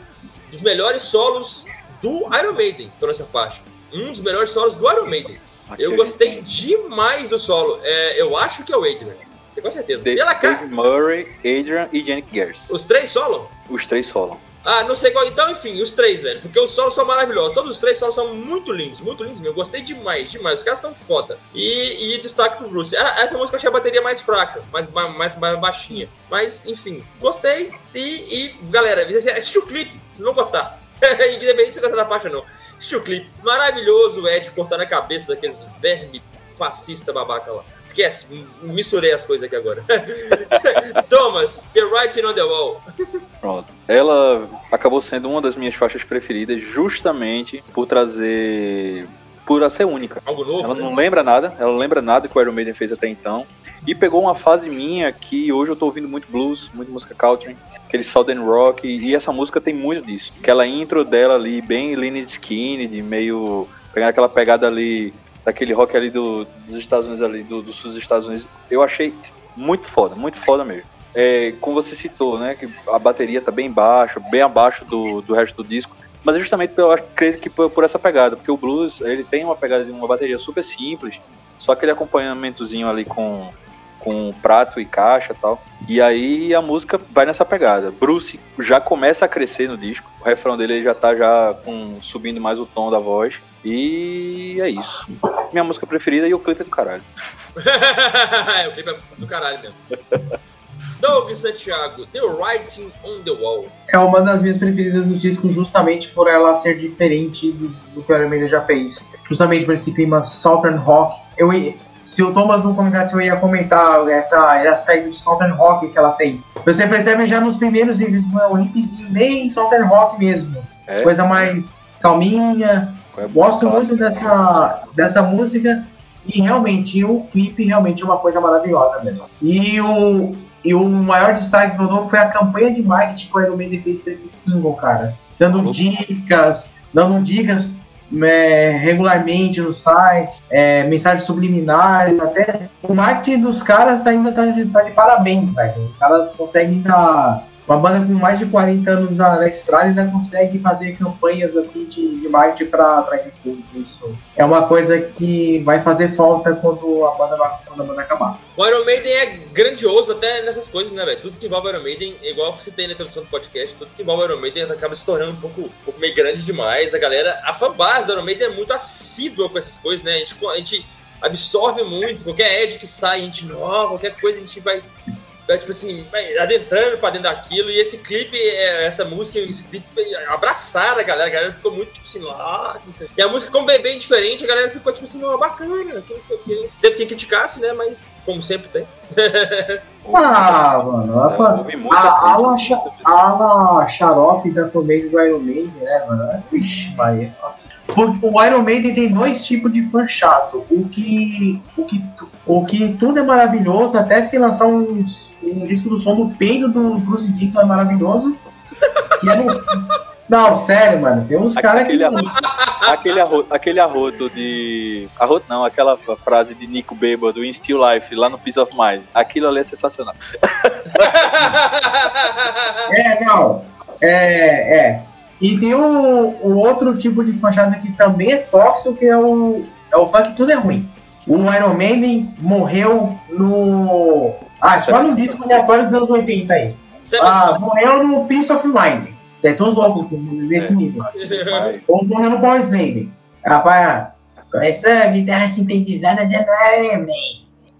dos melhores solos do Iron Maiden, tô nessa faixa. Um dos melhores solos do Iron Maiden. Eu gostei tem demais do solo. É, eu acho que é o Adrian. Tenho com certeza. Dave, Pela cara. Dave Murray, Adrian e Janet Gers. Os três solo? Os três solam. Ah, não sei qual. Então, enfim, os três, velho. Porque os solos são maravilhosos. Todos os três solos são muito lindos, muito lindos mesmo. Eu gostei demais, demais. Os caras estão foda. E, e destaque pro Bruce. Ah, essa música eu achei a bateria mais fraca, mais, mais, mais baixinha. Mas, enfim, gostei. E, e galera, assiste o clipe, vocês vão gostar. <laughs> Independente se você gostar da faixa ou não. Assiste o clipe. Maravilhoso o Ed cortando a cabeça daqueles vermes fascista babaca lá. Esquece, misturei as coisas aqui agora. <laughs> Thomas, The Writing on the Wall. Pronto. Ela acabou sendo uma das minhas faixas preferidas justamente por trazer. Por ela ser única. Algo novo, Ela né? não lembra nada, ela não lembra nada que o Iron Maiden fez até então. E pegou uma fase minha que hoje eu tô ouvindo muito blues, muito música country, aquele southern rock, e essa música tem muito disso. Aquela intro dela ali, bem Lynyrd Skynyrd, meio... pegar aquela pegada ali, daquele rock ali do- dos Estados Unidos ali, do, do sul dos Estados Unidos, eu achei muito foda, muito foda mesmo. É, como você citou, né, que a bateria tá bem baixa, bem abaixo do, do resto do disco, mas é justamente eu acredito que por, por essa pegada, porque o blues ele tem uma pegada de uma bateria super simples só aquele acompanhamentozinho ali com, com prato e caixa tal. E aí a música vai nessa pegada. Bruce já começa a crescer no disco, o refrão dele já tá já com, subindo mais o tom da voz. E é isso. Minha música preferida e o clipe é do caralho. <laughs> é, o clipe é do caralho mesmo. Doug Santiago, The Writing on the Wall. É uma das minhas preferidas do disco, justamente por ela ser diferente do, do que o Iron Maiden já fez. Justamente por esse clima Southern Rock. Eu, se o Thomas não comentasse, eu ia comentar essa, esse aspecto de Southern Rock que ela tem. Você percebe já nos primeiros vídeos, o riffzinho bem Southern Rock mesmo. É. Coisa mais calminha. É Gosto muito dessa, dessa música. E realmente, o clipe realmente é uma coisa maravilhosa mesmo. E o, e o maior destaque que eu dou foi a campanha de marketing que o Iron Maiden fez para esse single, cara. Dando dicas, dando dicas é, regularmente no site, é, mensagens subliminares, até o marketing dos caras tá ainda tá de, tá de parabéns, velho. Os caras conseguem dar uma banda com mais de 40 anos na, na estrada ainda consegue fazer campanhas assim de, de marketing para atrair. Isso é uma coisa que vai fazer falta quando a banda, quando a banda acabar. O Iron Maiden é grandioso até nessas coisas, né, velho? Tudo que envolve Iron Maiden, igual você tem na introdução do podcast, tudo que envolve Iron Maiden acaba se tornando um pouco, um pouco meio grande demais. A galera, a fanbase do Iron Maiden é muito assídua com essas coisas, né? A gente, a gente absorve muito, qualquer ad que sai, a gente, ó, qualquer coisa a gente vai é, tipo assim, adentrando pra dentro daquilo, e esse clipe, é, essa música, esse clipe abraçaram a galera, a galera ficou muito, tipo assim, lá, E a música, como é bem diferente, a galera ficou, tipo assim, não, bacana, que não sei o quê. Teve quem criticasse, né, mas, como sempre tem. <laughs> ah, mano, a, a, ala, ala xarope da fanbase do Iron Maiden, né, mano, Ixi, vai, nossa. Porque o Iron Maiden tem dois tipos de fã chato, o que, o que, o que tudo é maravilhoso, até se lançar uns o disco do som do peito do Bruce Dixon é maravilhoso. Que é no... Não, sério, mano. Tem uns caras que. Aquele arroto, aquele arroto de. Arroto não, aquela frase de Nico Bêbado em Still Life, lá no Peace of Mind. Aquilo ali é sensacional. <laughs> <laughs> É, não. É, é. E tem o, o outro tipo de fachada que também é tóxico, que é o. É o funk tudo é ruim. O Iron Maiden morreu no ah, só no disco aleatório dos anos 80 aí. Ah, morreu no Peace of Mind. É todos loucos nesse é. nível. Ou morreu no Power Slave. Rapaz, essa guitarra sintetizada já não é, man.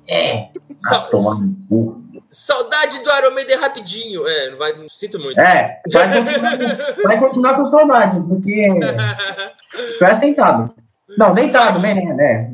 É. Ah, toma no cu. Saudade do Iron Maiden rapidinho. É, não vai, não sinto muito. É, vai continuar, vai continuar com saudade, porque. tu é sentado. Não, deitado, né? né?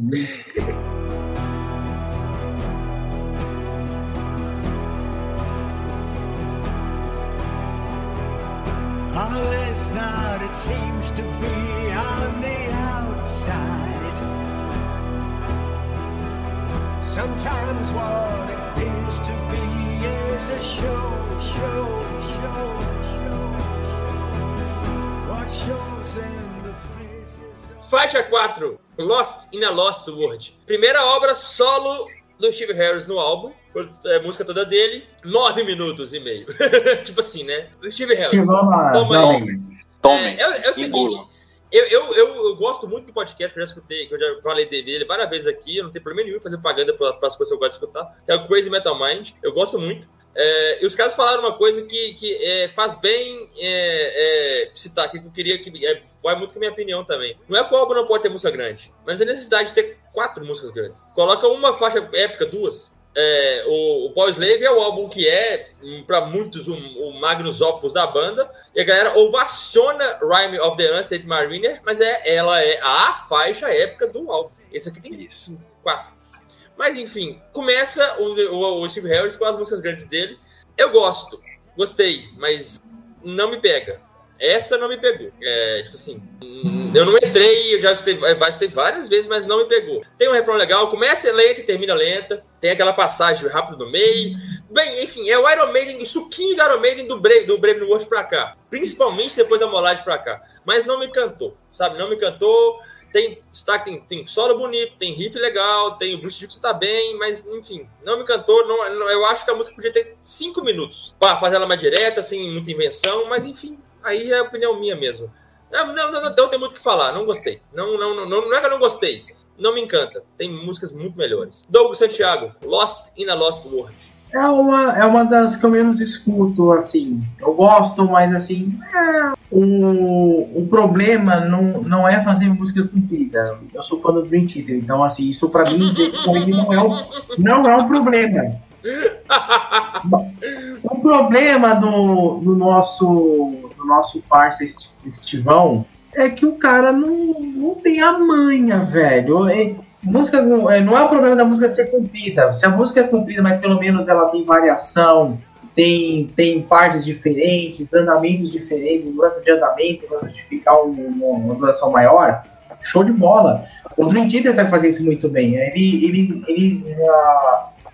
Sometimes what appears to be is a show, show, show, show. What shows in the faces Faixa 4, Lost in a Lost World. Primeira obra solo do Steve Harris no álbum, a música toda dele, 9 minutos e meio. <laughs> tipo assim, né? Steve Harris. Toma aí. Tome. É, é, é o seguinte. Eu, eu, eu, eu, gosto muito do podcast que eu já escutei, que eu já falei dele várias vezes aqui. Eu não tenho problema nenhum em fazer propaganda para as coisas que eu gosto de escutar. Que é o Crazy Metal Mind. Eu gosto muito. É, e os caras falaram uma coisa que, que é, faz bem é, é citar aqui, que eu queria que. É, vai muito com a minha opinião também. Não é que o álbum não pode ter música grande, mas não tem necessidade de ter quatro músicas grandes. Coloca uma faixa épica, duas, é, o, o Paul Slave é o álbum que é, para muitos, o, o, Magnus Opus da banda. E a galera ovaciona Rhyme of the Ancient Mariner, mas é, ela é a faixa épica do álbum. Esse aqui tem cinco, quatro. Mas enfim, começa o, o, o Steve Harris com as músicas grandes dele. Eu gosto, gostei, mas não me pega. Essa não me pegou. É, tipo assim, eu não entrei, eu já escutei, escutei várias vezes, mas não me pegou. Tem um refrão legal, começa lenta e termina lenta. Tem aquela passagem rápida no meio. Bem, enfim, é o Iron Maiden, o suquinho do Iron Maiden do Brave, do Brave New World pra cá. Principalmente depois da molagem pra cá. Mas não me cantou, sabe? Não me cantou. Tem destaque, tem, tem solo bonito, tem riff legal, tem o Bruce Dixon tá bem, mas enfim, não me cantou. Não, eu acho que a música podia ter cinco minutos para fazer ela mais direta, sem muita invenção, mas enfim, aí é opinião minha mesmo. Não, não, não, não, tem muito o que falar, não gostei. Não, não, não, não é que eu não gostei. não me encanta. Tem músicas muito melhores. Douglas Santiago, Lost in a Lost World. É uma, é uma das que eu menos escuto, assim. Eu gosto, mas assim. É, o, o problema não, não é fazer música comprida. Eu sou fã do Dream Theater, então assim, isso pra mim não é um, não é um problema. <laughs> o problema do, do nosso do nosso parceiro Estivão é que o cara não, não tem a manha, velho. É, música é, não é o problema da música ser comprida. Se a música é comprida, mas pelo menos ela tem variação, tem, tem partes diferentes, andamentos diferentes, mudança de andamento para justificar um, uma duração maior, show de bola. O Dream Theater sabe fazer isso muito bem. Ele, ele, ele,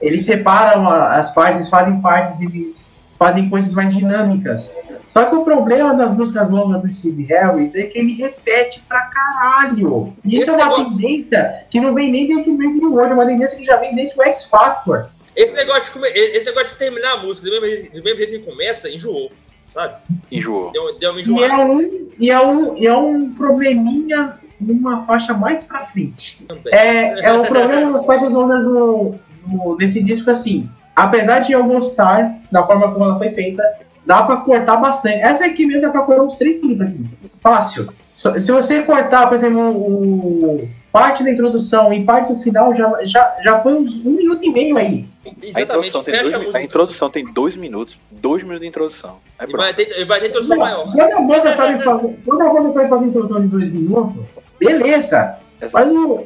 ele separa as partes, fazem partes, eles fazem coisas mais dinâmicas. Só que o problema das músicas longas do Steve Harris é que ele repete pra caralho. E isso é uma negócio... tendência que não vem nem desde o Breaking World, é uma tendência que já vem desde o X Factor. Esse negócio de, come... esse negócio de terminar a música do mesmo, jeito, do mesmo jeito que começa, enjoou, sabe? Enjoou. Deu, deu uma enjoada. E é um, e é um, e é um probleminha numa faixa mais pra frente. Também. É, é o problema das faixas longas no, no, nesse disco, assim. Apesar de eu gostar da forma como ela foi feita, dá pra cortar bastante. Essa aqui mesmo dá pra cortar uns 3 minutos aqui. Fácil. Se você cortar, por exemplo, o, parte da introdução e parte do final, já, já, já foi uns um minuto e meio aí. Exatamente, a introdução, tem dois, a, introdução tem dois minutos, dois minutos de introdução. É e vai ter, vai ter introdução quando, maior. Quando a banda sabe fazer, quando a banda sabe fazer introdução de dois minutos, beleza. Mas o,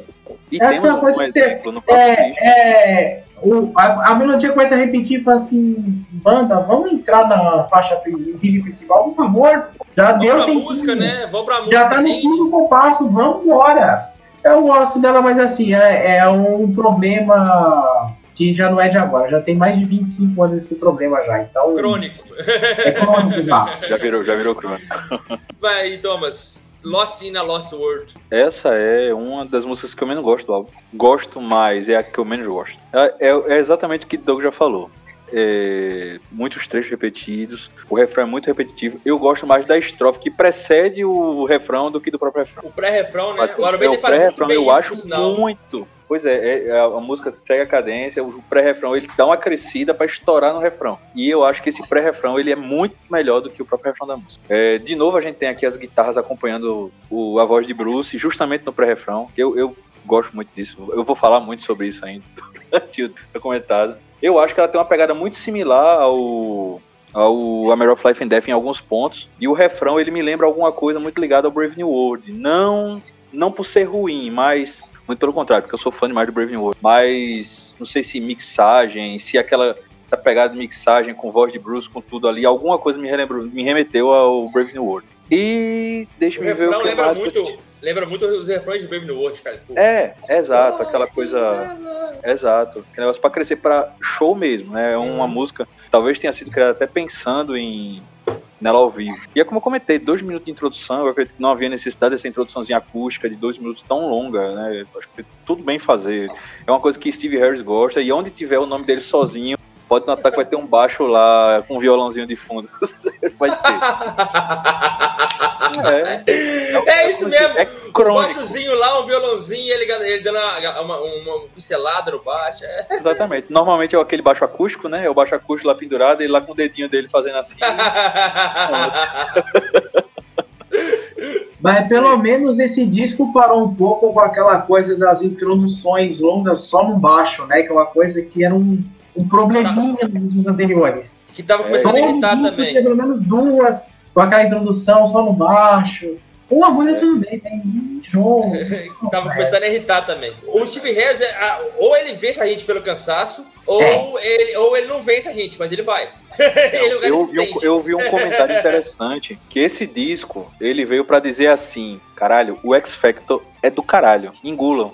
e é aquela coisa um que você. É, é, o, a, a, melodia começa a repetir e fala assim: banda, vamos entrar na faixa vídeo principal, por favor. Já vamos deu pra música, né? Vamos pra música. Já tá no quinto compasso, vamos embora. Eu gosto dela, mas assim, é, é um problema que já não é de agora, já tem mais de 25 anos esse problema já. Então, crônico. É crônico já. <laughs> já virou, já virou crônico. Vai, Thomas. Lost in a Lost World. Essa é uma das músicas que eu menos gosto do álbum. Gosto mais, é a que eu menos gosto. É, é, é exatamente o que Doug já falou. É, muitos trechos repetidos, o refrão é muito repetitivo. Eu gosto mais da estrofe que precede o refrão do que do próprio refrão. O pré-refrão, né? Agora, é, o pré-refrão eu acho muito. Pois é, é, é, a música segue a cadência, o pré-refrão ele dá uma crescida para estourar no refrão. E eu acho que esse pré-refrão ele é muito melhor do que o próprio refrão da música. É, de novo a gente tem aqui as guitarras acompanhando o, a voz de Bruce, justamente no pré-refrão. Eu, eu gosto muito disso. Eu vou falar muito sobre isso ainda <laughs> durante o comentado. Eu acho que ela tem uma pegada muito similar ao ao A of Life and Death em alguns pontos. E o refrão ele me lembra alguma coisa muito ligada ao Brave New World. Não, não por ser ruim, mas muito pelo contrário, porque eu sou fã demais do Brave New World. Mas não sei se mixagem, se aquela essa pegada de mixagem com voz de Bruce, com tudo ali, alguma coisa me, relembrou, me remeteu ao Brave New World. E deixa eu ver o que lembra mais. Muito, lembra muito os refrões de Brave New World, cara. Pô. É, exato, aquela coisa. Exato. Aquele negócio pra crescer pra show mesmo, né? É uma hum. música, talvez tenha sido criada até pensando em nela ao vivo. E é como eu comentei, dois minutos de introdução, eu acredito que não havia necessidade dessa introduçãozinha acústica de dois minutos tão longa, né? Acho que tudo bem fazer. É uma coisa que Steve Harris gosta, e onde tiver o nome dele sozinho, pode notar que vai ter um baixo lá com um violãozinho de fundo. <laughs> Pode ter. É, é, é isso mesmo. É crônico. Um baixozinho lá, um violãozinho, ele, ele dando uma, uma, uma pincelada no baixo. É. Exatamente. Normalmente é aquele baixo acústico, né? É o baixo acústico lá pendurado e lá com o dedinho dele fazendo assim. <laughs> Mas pelo menos esse disco parou um pouco com aquela coisa das introduções longas só no baixo, né? Que é uma coisa que era um um probleminha tá. nos discos anteriores. Que tava começando é. a irritar também. Pelo menos duas, com aquela introdução só no baixo. Uma música é. tudo bem, tem jogo. <laughs> tava começando a irritar também. O Steve Harris, é, ou ele vence a gente pelo cansaço, ou, é. ele, ou ele não vence a gente, mas ele vai. <laughs> ele eu, eu, vi um, eu vi um comentário interessante que esse disco ele veio para dizer assim: caralho, o X Factor é do caralho, engulam.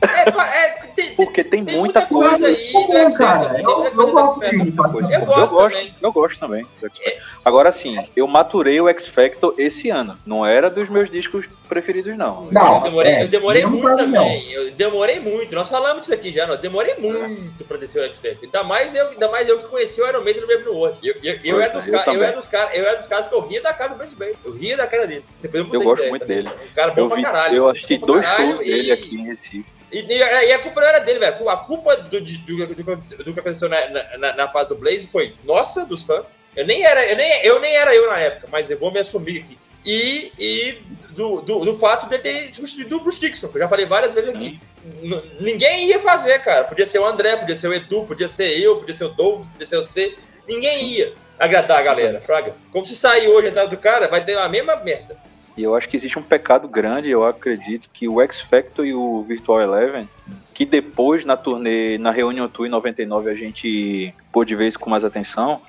É, é, tem, Porque tem, tem muita, muita, coisa, coisa aí. Né, cara, eu, eu, gosto Eu, eu gosto também. Eu gosto também. É. Agora sim, eu maturei o X Factor esse ano. Não era dos meus discos preferidos, não. Não, eu demorei, é, eu demorei eu muito caso, também. Eu demorei muito. Nós falamos disso aqui já, nós demorei muito pra descer o X Factor. Ainda mais eu, ainda mais eu que conheci o Iron Maiden no Baby World. Eu, eu, eu, era é, dos eu ca- eu, era dos caras, eu era dos caras que eu ria da cara do Bruce Banner. Eu ria da cara dele. Depois eu, Eu gosto ideia muito também. dele. Um cara bom Eu, pra vi, caralho. eu assisti dois shows dele e- aqui em Recife. E, e- e a culpa não era dele, velho. A culpa do, do, do, do, que aconteceu- do que aconteceu na, na, na fase do Blaze foi nossa, dos fãs. Eu nem era eu, nem, eu nem era eu na época, mas eu vou me assumir aqui. E, e do, do, do fato de ter substituído o Bruce Dixon, que eu já falei várias vezes aqui. N- Ninguém ia fazer, cara. Podia ser o André, podia ser o Edu, podia ser eu, podia ser o Doug, podia ser você. Ninguém ia agradar a galera, Fraga. Como se sair hoje e entrar do cara, vai ter a mesma merda. E eu acho que existe um pecado grande, eu acredito, que o X Factor e o Virtual Eleven, que depois na turnê, na Reunion Tour em 99 a gente pôde ver isso com mais atenção,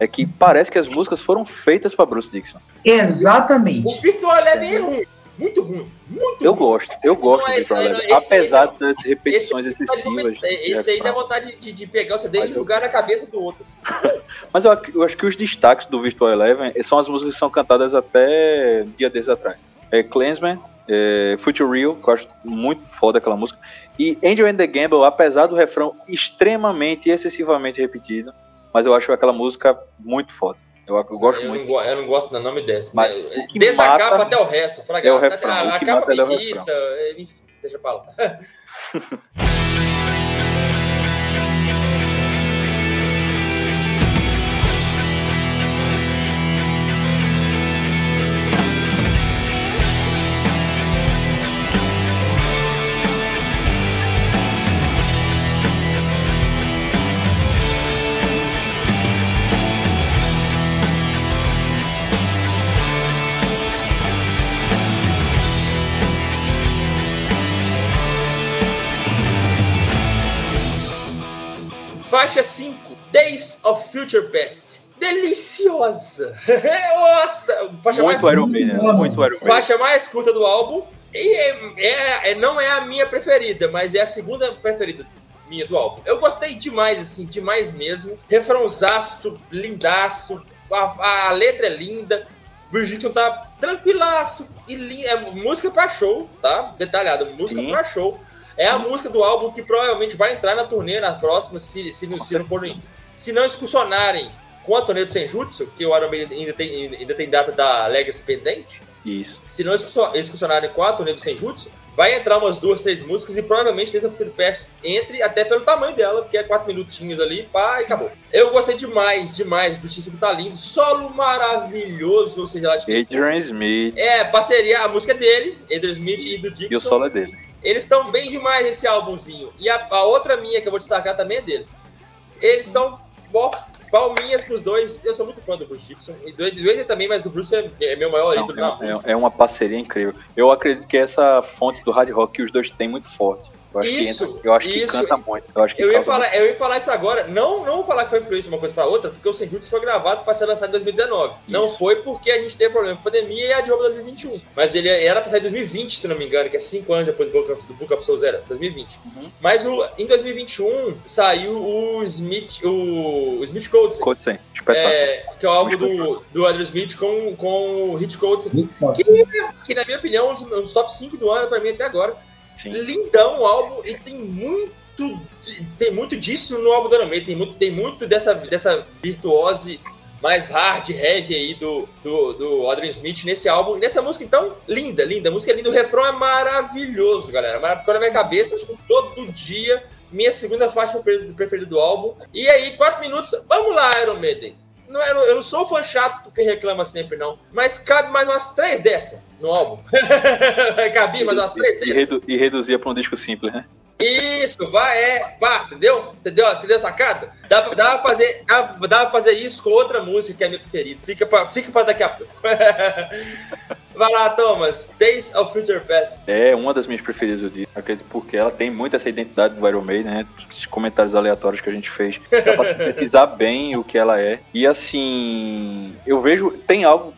é que parece que as músicas foram feitas para Bruce Dixon. Exatamente. O Virtual Eleven é ruim. Muito ruim. Muito Eu ruim. gosto, eu gosto do Virtual aí Eleven, apesar não. das repetições Esse, excessivas. esse aí é, dá vontade de, de pegar o CD Mas e eu- jogar na cabeça do outro. assim. <laughs> Mas eu, eu acho que os destaques do Virtual Eleven são as músicas que são cantadas até dia desses atrás. É Clansman, é Future Real, que eu acho muito foda aquela música. E Angel and the Gamble, apesar do refrão extremamente e excessivamente repetido, mas eu acho aquela música muito foda. Eu, eu gosto eu, muito. Não, eu não gosto do nome dessa. Mas né? Desde a capa até o resto. Fraga. é o refrão, A, a que capa me é o irrita. Enfim, deixa pra lá. <laughs> Faixa 5, Days of Future Past. Deliciosa! <laughs> Nossa! Faixa mais, Muito Iron Maiden, Muito Iron Maiden. faixa mais curta do álbum. E é, é- é- não é a minha preferida, mas é a segunda preferida minha do álbum. Eu gostei demais, assim, demais mesmo. Refrãozaço, lindaço. A, a letra é linda. Brigitte tá tranquilaço. E li- é música pra show, tá? Detalhado, música Sim. pra show. É a música do álbum que provavelmente vai entrar na turnê na próxima, se, se, não, se não forem. Se não excursionarem com a turnê do Senjutsu, que o Iron Maiden ainda tem, ainda tem data da Legacy pendente. Isso. Se não excursionarem com a turnê do Senjutsu, vai entrar umas duas, três músicas e provavelmente Days of Future Past entre até pelo tamanho dela, porque é quatro minutinhos ali, pá, e acabou. Eu gostei demais, demais. O título tá lindo, solo maravilhoso, ou seja lá de. Adrian Smith É, parceria, a música é dele, Adrian Smith e do e o Dixon. solo é dele. Eles estão bem demais nesse álbumzinho. E a, a outra minha que eu vou destacar também é deles. Eles estão, palminhas pros dois. Eu sou muito fã do Bruce Dixon. E do Adrian também, mas do Bruce é, é meu maior ídolo na é, é- é uma parceria incrível. Eu acredito que essa fonte do hard rock que os dois têm muito forte. Eu acho Isso, que, entra- eu acho que isso. canta muito. Eu acho que Eu ia, falar, eu ia falar isso agora. Não, não vou falar que foi influência de uma coisa pra outra, porque o Senjutsu foi gravado para ser lançado em 2019. Não Isso. foi porque a gente teve problema com a pandemia e adiou pra 2021. Mas ele era pra sair em 2020, se não me engano, que é 5 anos depois do Book of, do Book of Souls era, 2020. Uhum. Mas o, em 2021 saiu o Smith, o, o Smith Codes, Code 100, espetáculo. é, que é o álbum do, do Andrew Smith com, com o Hit Muito forte. que na minha opinião é um dos, um dos top 5 do ano pra mim até agora. Sim. Lindão o álbum e tem muito tem muito disso no álbum do Iron Maiden, tem muito tem muito dessa dessa virtuose mais hard heavy aí do do, do Adrian Smith nesse álbum. Nessa música então, linda, linda, a música é linda, o refrão é maravilhoso, galera. Ficou na minha cabeça, escuto todo dia. Minha segunda faixa preferida do álbum. E aí, quatro minutos. Vamos lá, Iron Maiden. Não, eu, não- eu não sou o fã chato que reclama sempre, não. Mas cabe mais umas três dessa no álbum. <laughs> Cabia mais umas três E, dessas. redu- e reduzia para um disco simples, né? Isso, vai, é, pá, entendeu? Entendeu? Entendeu a sacada? Dá, pra- dá, pra fazer, dá, dá pra fazer isso com outra música que é minha preferida. Fica pra, fica pra daqui a pouco. <laughs> vai lá, Thomas. Days of Future Past. É uma das minhas preferidas do disco, acredito, porque ela tem muito essa identidade do Iron Maiden, né? Os comentários aleatórios que a gente fez. Dá pra sintetizar <laughs> bem o que ela é. E assim, eu vejo. Tem algo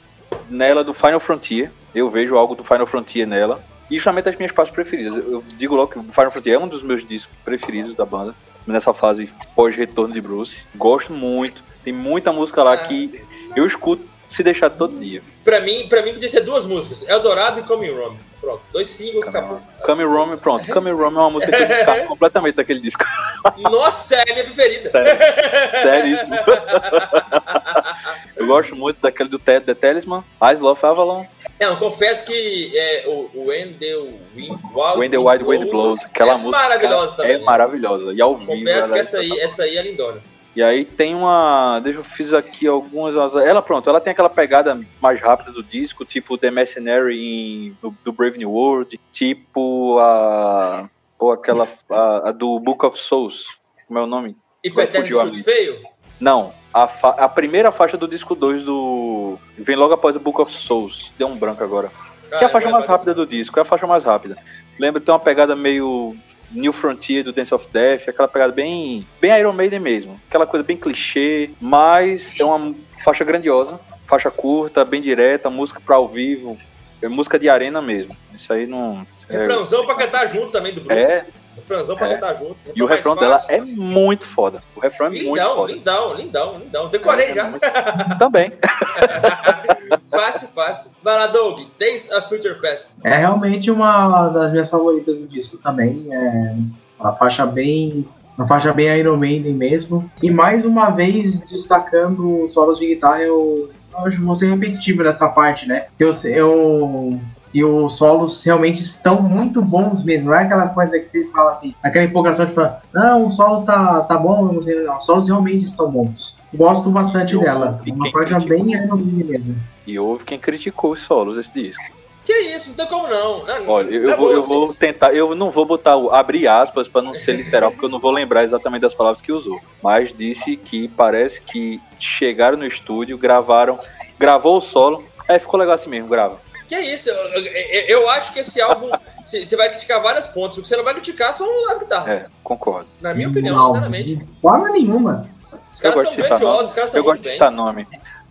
nela do Final Frontier. Eu vejo algo do Final Frontier nela. E justamente as minhas partes preferidas. Eu digo logo que o Final Frontier é um dos meus discos preferidos da banda. Nessa fase pós-retorno de Bruce. Gosto muito. Tem muita música lá que eu escuto se deixar todo dia. Pra mim, pra mim podia ser duas músicas: Eldorado e Coming Rome. Pronto, dois singles, acabou. Come Rome, pronto. Come Rome é uma música que eu descarto completamente daquele disco. <laughs> Nossa, é a minha preferida. Sério. <laughs> Seríssimo. <laughs> eu gosto muito daquele do Ted The Talisman, Eyes Love Avalon, Não, eu confesso que é, o, o When the Wind, Wild When the Wild Wind Blows. Aquela é música maravilhosa é também. maravilhosa. E ao vivo. Confesso que é essa aí, essa aí é lindona. E aí tem uma. Deixa eu fiz aqui algumas. Ela, pronto, ela tem aquela pegada mais rápida do disco, tipo The Mercenary em, do, do Brave New World, tipo a. Ou aquela. A, a do Book of Souls. Como é o nome? E foi chute feio? Não, a, fa- a primeira faixa do disco 2 do. Vem logo após o Book of Souls. Deu um branco agora. Que é a faixa mais rápida do disco, é a faixa mais rápida. Lembra tem uma pegada meio New Frontier do Dance of Death, aquela pegada bem, bem Iron Maiden mesmo. Aquela coisa bem clichê, mas é uma faixa grandiosa, faixa curta, bem direta, música pra ao vivo, é música de arena mesmo. Isso aí não. É, Refrãozão pra cantar junto também do Bruce. é, Refrãozão pra É. cantar junto. e o refrão dela é muito foda. O refrão é muito Lindão, foda. lindão, lindão, lindão. Decorei É já. muito- <laughs> Também. <laughs> fácil, fácil. Vai lá, Doug. Days of Future Past. É realmente uma das minhas favoritas do disco também. É uma faixa bem. Uma faixa bem Iron Maiden mesmo. E mais uma vez destacando os solos de guitarra, eu, eu acho que vou ser repetitivo nessa parte, né? Eu, eu, e os solos realmente estão muito bons mesmo. Não é aquela coisa que você fala assim, aquela empolgação de falar, não, o solo tá, tá bom, não sei, não. Os solos realmente estão bons. Gosto bastante Eu dela. Uma crítico. bem Maiden mesmo. E houve quem criticou os solos desse disco. Que isso, não tem como não. não Olha, eu, é vou, eu vou tentar, eu não vou botar o abrir aspas para não ser literal, porque eu não vou lembrar exatamente das palavras que usou. Mas disse que parece que chegaram no estúdio, gravaram, gravou o solo, aí ficou legal assim mesmo, grava. Que isso, eu, eu- eu acho que esse álbum, <laughs> você vai criticar vários pontos. O que você não vai criticar são as guitarras. É, concordo. Na minha opinião, Não, sinceramente. De forma nenhuma. Os Eu caras gosto estão de citar grandiosos, nome. os caras estão Eu gosto de citar nome.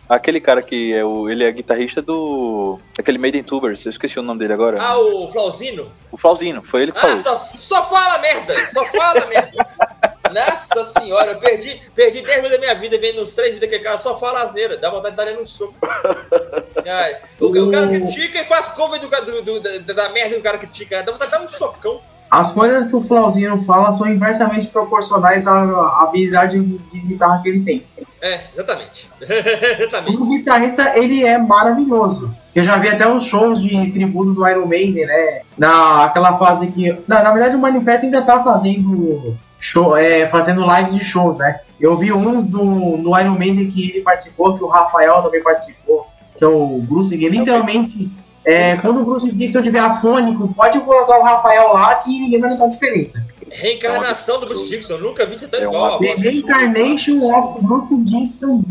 Aquele cara que é o, ele é guitarrista do, aquele Maiden Tubers, eu esqueci o nome dele agora. Ah, o Flauzino? O Flauzino, foi ele que Ah, falou. só, só fala merda! Só fala merda! <laughs> Nossa senhora, eu perdi, perdi 10 minutos da minha vida vendo os três vídeos que cara só fala asneira. Dá vontade de dar ele um soco. Ai, o, o cara critica e faz cover do, do, do- da, da merda que o cara critica. Dá vontade de dar um socão. As coisas que o Flauzino fala são inversamente proporcionais à, habilidade de, guitarra que ele tem. É, exatamente. <laughs> exatamente. O guitarrista, ele é maravilhoso. Eu já vi até os shows de tributo do Iron Maiden, né? Naquela fase que... Na, na verdade, o Manifesto ainda tá fazendo show, é, fazendo lives de shows, né? Eu vi uns do, no Iron Maiden que ele participou, que o Rafael também participou, que é o Bruce, que literalmente... É, quando o Bruce disse se eu tiver afônico, pode colocar o Rafael lá que ninguém vai notar a diferença. Reencarnação do Bruce Dixon. Nunca vi você tão É igual. The Reincarnation of Bruce Dixon.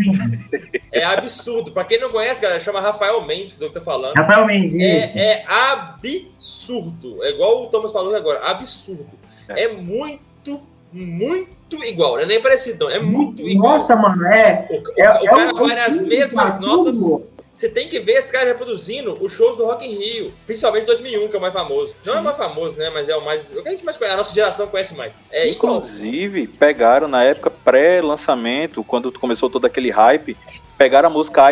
É absurdo. Pra quem não conhece, galera, chama Rafael Mendes, do que eu tô falando. Rafael Mendes, isso. É, é absurdo. É igual o Thomas falou agora. Absurdo. É, muito, muito igual. Não é nem parecido, não. É muito igual. Nossa, mano, é. O, o- é, o cara é um- vai nas mesmas cara, notas. tudo. Você tem que ver esse cara reproduzindo os shows do Rock in Rio. Principalmente 2001, que é o mais famoso. Não é o Sim. mais famoso, né? Mas é o mais... O que a gente mais conhece. A nossa geração conhece mais. É igual. Inclusive, pegaram na época pré-lançamento, quando começou todo aquele hype, pegaram a música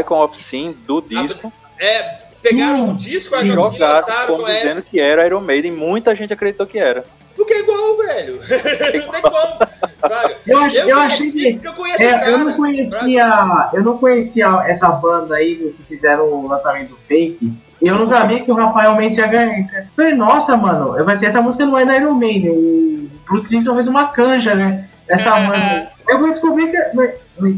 Icon of Sin do disco É, pegaram Sim. o disco, a e jogaram lançaram como com é, dizendo que era Iron Maiden. Muita gente acreditou que era. Porque é igual, velho. <laughs> não tem como. Eu, ach, eu, achei conheci que. eu conheço é, cara. eu não conhecia. Eu não conhecia essa banda aí que fizeram o lançamento fake. E eu não sabia que o Rafael Mendes ia ganhar. Eu Falei, nossa, mano, vai ser essa música não é da Iron Maiden. O Bruce Dixon fez uma canja, né? Essa banda. Eu vou descobrir que. eu falei,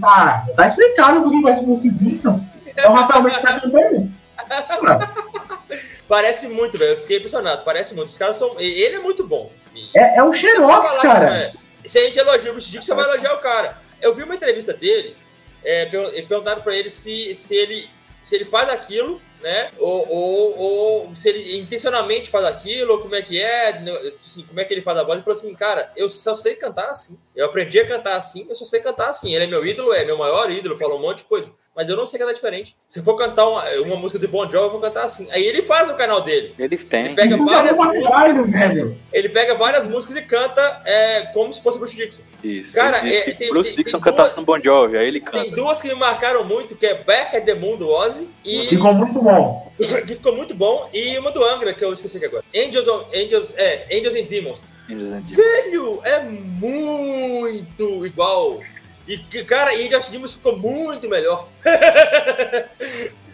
Tá, explicado por que vai ser o Bruce Dixon. É o Rafael Mendes que tá cantando. <laughs> Parece muito, velho. Eu fiquei impressionado. Parece muito. Os caras são. Ele é muito bom. É, é um Xerox, cara. é, Se a gente elogia o Bruce Dixon, você vai elogiar o cara. Eu vi uma entrevista dele, é, per- perguntaram pra ele se, se, ele, se ele faz aquilo né? Ou, ou, ou, se ele intencionalmente faz aquilo, ou como é que é, assim, como é que ele faz a voz. Ele falou assim, cara, eu só sei cantar assim. Eu aprendi a cantar assim, eu só sei cantar assim. Ele é meu ídolo, é meu maior ídolo, fala um monte de coisa mas eu não sei cantar diferente. Se for cantar uma, uma música de Bon Jovi, eu vou cantar assim. Aí ele faz no canal dele. Ele tem. Ele pega várias músicas. Velho. Ele pega várias músicas e canta é, como se fosse Bruce Dixon. Isso. Cara, é, tem, Bruce tem, Dixon tem cantasse no Bon Jovi, aí ele canta. Tem duas que me marcaram muito, que é Back at the Moon do Ozzy e ficou muito bom. <coughs> que ficou muito bom e uma do Angra que eu esqueci aqui agora. Angels, Angels, é, Angels and Demons. Angels and Demons. Velho, é muito igual e, cara, e Josh Dimos ficou muito melhor.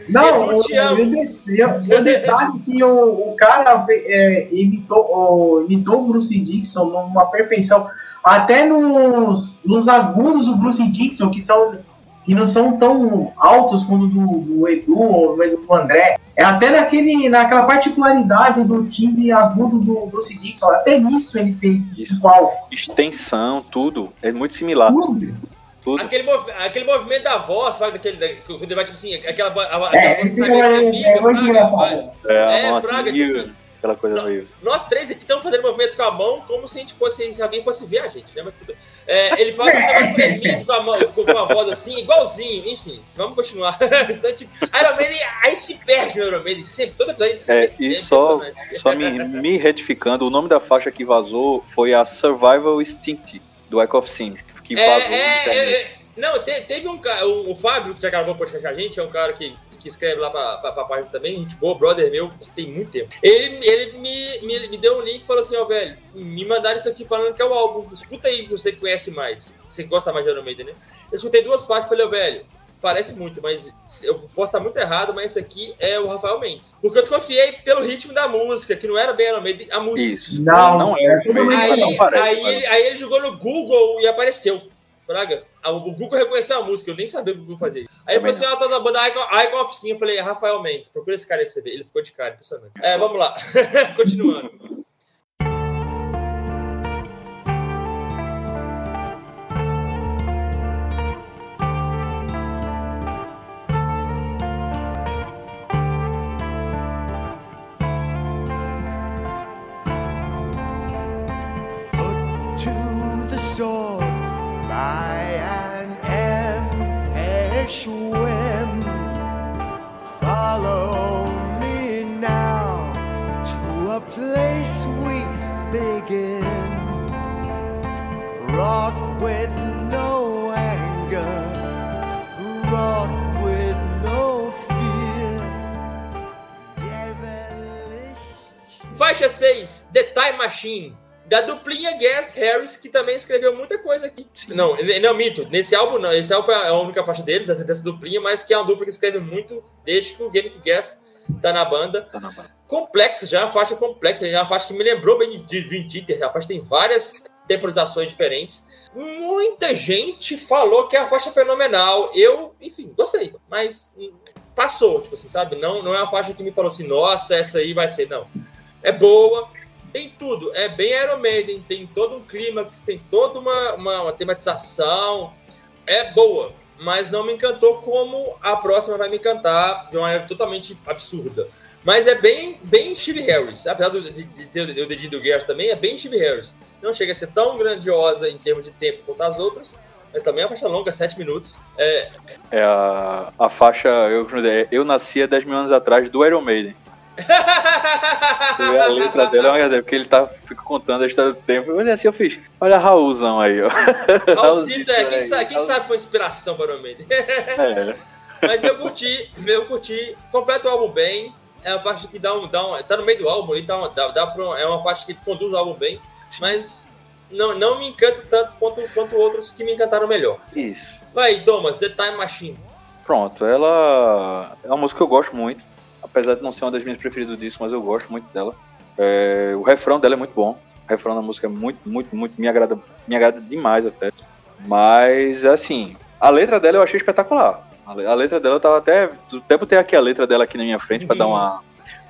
Não, eu, o detalhe que o, o cara é, imitou, imitou o Bruce Dixon numa perfeição. Até nos, nos agudos do Bruce Dixon, que são que não são tão altos quanto do, do Edu ou mesmo do André. É até naquele, naquela particularidade do time agudo do Bruce Dixon. Até nisso ele fez igual. Extensão, tudo. É muito similar. Tudo. Tudo. Aquele, mov, aquele movimento da voz, sabe? Daquele, da, quando ele tipo assim, aquela, a, aquela é, voz que é, é, é, muito fraga, é, é fraga, tipo assim, aquela coisa meio. Nós três aqui estamos fazendo movimento com a mão como se a gente fosse, se alguém fosse ver a gente, né? Mas, é, ele faz um negócio tremendo com a, mão, com, com a voz assim, igualzinho, enfim, vamos continuar. <laughs> Iron Maiden, a gente se perde no Iron Maiden, sempre, toda vez a gente se é, E é só, só me, me retificando, o nome da faixa que vazou foi a Survival Instinct, do Echo of Sin que é, vazou é, é, Não, te, teve um cara, o, o Fábio, que já gravou podcast com a gente, é um cara que, que escreve lá pra, pra, pra página também, gente boa, brother meu, tem muito tempo. Ele, ele me, me, me deu um link e falou assim, ó, oh, velho, me mandaram isso aqui falando que é o álbum, escuta aí, você que conhece mais, você gosta mais de Iron Maiden, né? Eu escutei duas faces e falei, ó, oh, velho, parece muito, mas eu posso estar muito errado, mas esse aqui é o Rafael Mendes. Porque eu desconfiei pelo ritmo da música, que não era bem Iron Maiden, a música. Isso, não, não é. Aí, não parece, aí, ele, aí ele jogou no Google e apareceu. Praga, o Google reconheceu a música, eu nem sabia o que o Google fazia. Aí ele falou assim: ela tá na banda Icon, Icon of Sim. Eu falei, Rafael Mendes, procura esse cara aí pra você ver. Ele ficou de cara, impressionante. É, vamos lá. <laughs> Continuando. swim. Follow me now to a place we begin. Wrought with no anger, wrought with no fear. Faixa 6: The Time Machine. Da duplinha Gas Harris, que também escreveu muita coisa aqui. Não, não, mito. Nesse álbum, não. Esse álbum foi a única faixa deles, dessa, dessa duplinha, mas que é uma dupla que escreve muito desde que o Game Gas tá na banda. Tá na banda. Complexa, já é uma faixa complexa, já é uma faixa que me lembrou bem de Dream Theater. A faixa tem várias temporizações diferentes. Muita gente falou que a faixa é fenomenal. Eu, enfim, gostei, mas passou, tipo assim, sabe? Não, não é uma faixa que me falou assim, nossa, essa aí vai ser, não é boa, tem tudo. É bem Iron Maiden, tem todo um clima, tem toda uma, uma, uma, tematização. É boa, mas não me encantou como a próxima vai me encantar de uma maneira totalmente absurda. Mas é bem, bem Steve Harris. Apesar de, de, de ter o dedinho do Guerra também, é bem Steve Harris. Não chega a ser tão grandiosa em termos de tempo quanto as outras, mas também é uma faixa longa, 7 minutos. É, é a, a faixa. Eu, eu nasci há 10 mil anos atrás do Iron Maiden a letra dela é uma porque ele tá, fica contando a história do tempo. Olha assim, eu fiz. Olha Raulzão aí, ó. Raulzito, é, quem, sabe, quem sabe foi inspiração para o meio. É. Mas eu curti, eu curti, completa o álbum bem. É uma faixa que dá um. Dá um tá no meio do álbum, então dá, dá pra, é uma faixa que conduz o álbum bem. Mas não, não me encanta tanto quanto, quanto outros que me encantaram melhor. Isso. Vai, Thomas, The Time Machine. Pronto, ela é uma música que eu gosto muito apesar de não ser uma das minhas preferidas do disco, mas eu gosto muito dela. É, o refrão dela é muito bom. O refrão da música é muito, muito, muito. Me agrada, me agrada demais até. Mas, assim, a letra dela eu achei espetacular. A letra dela eu tava até. Até botei aqui a letra dela aqui na minha frente uhum. para dar uma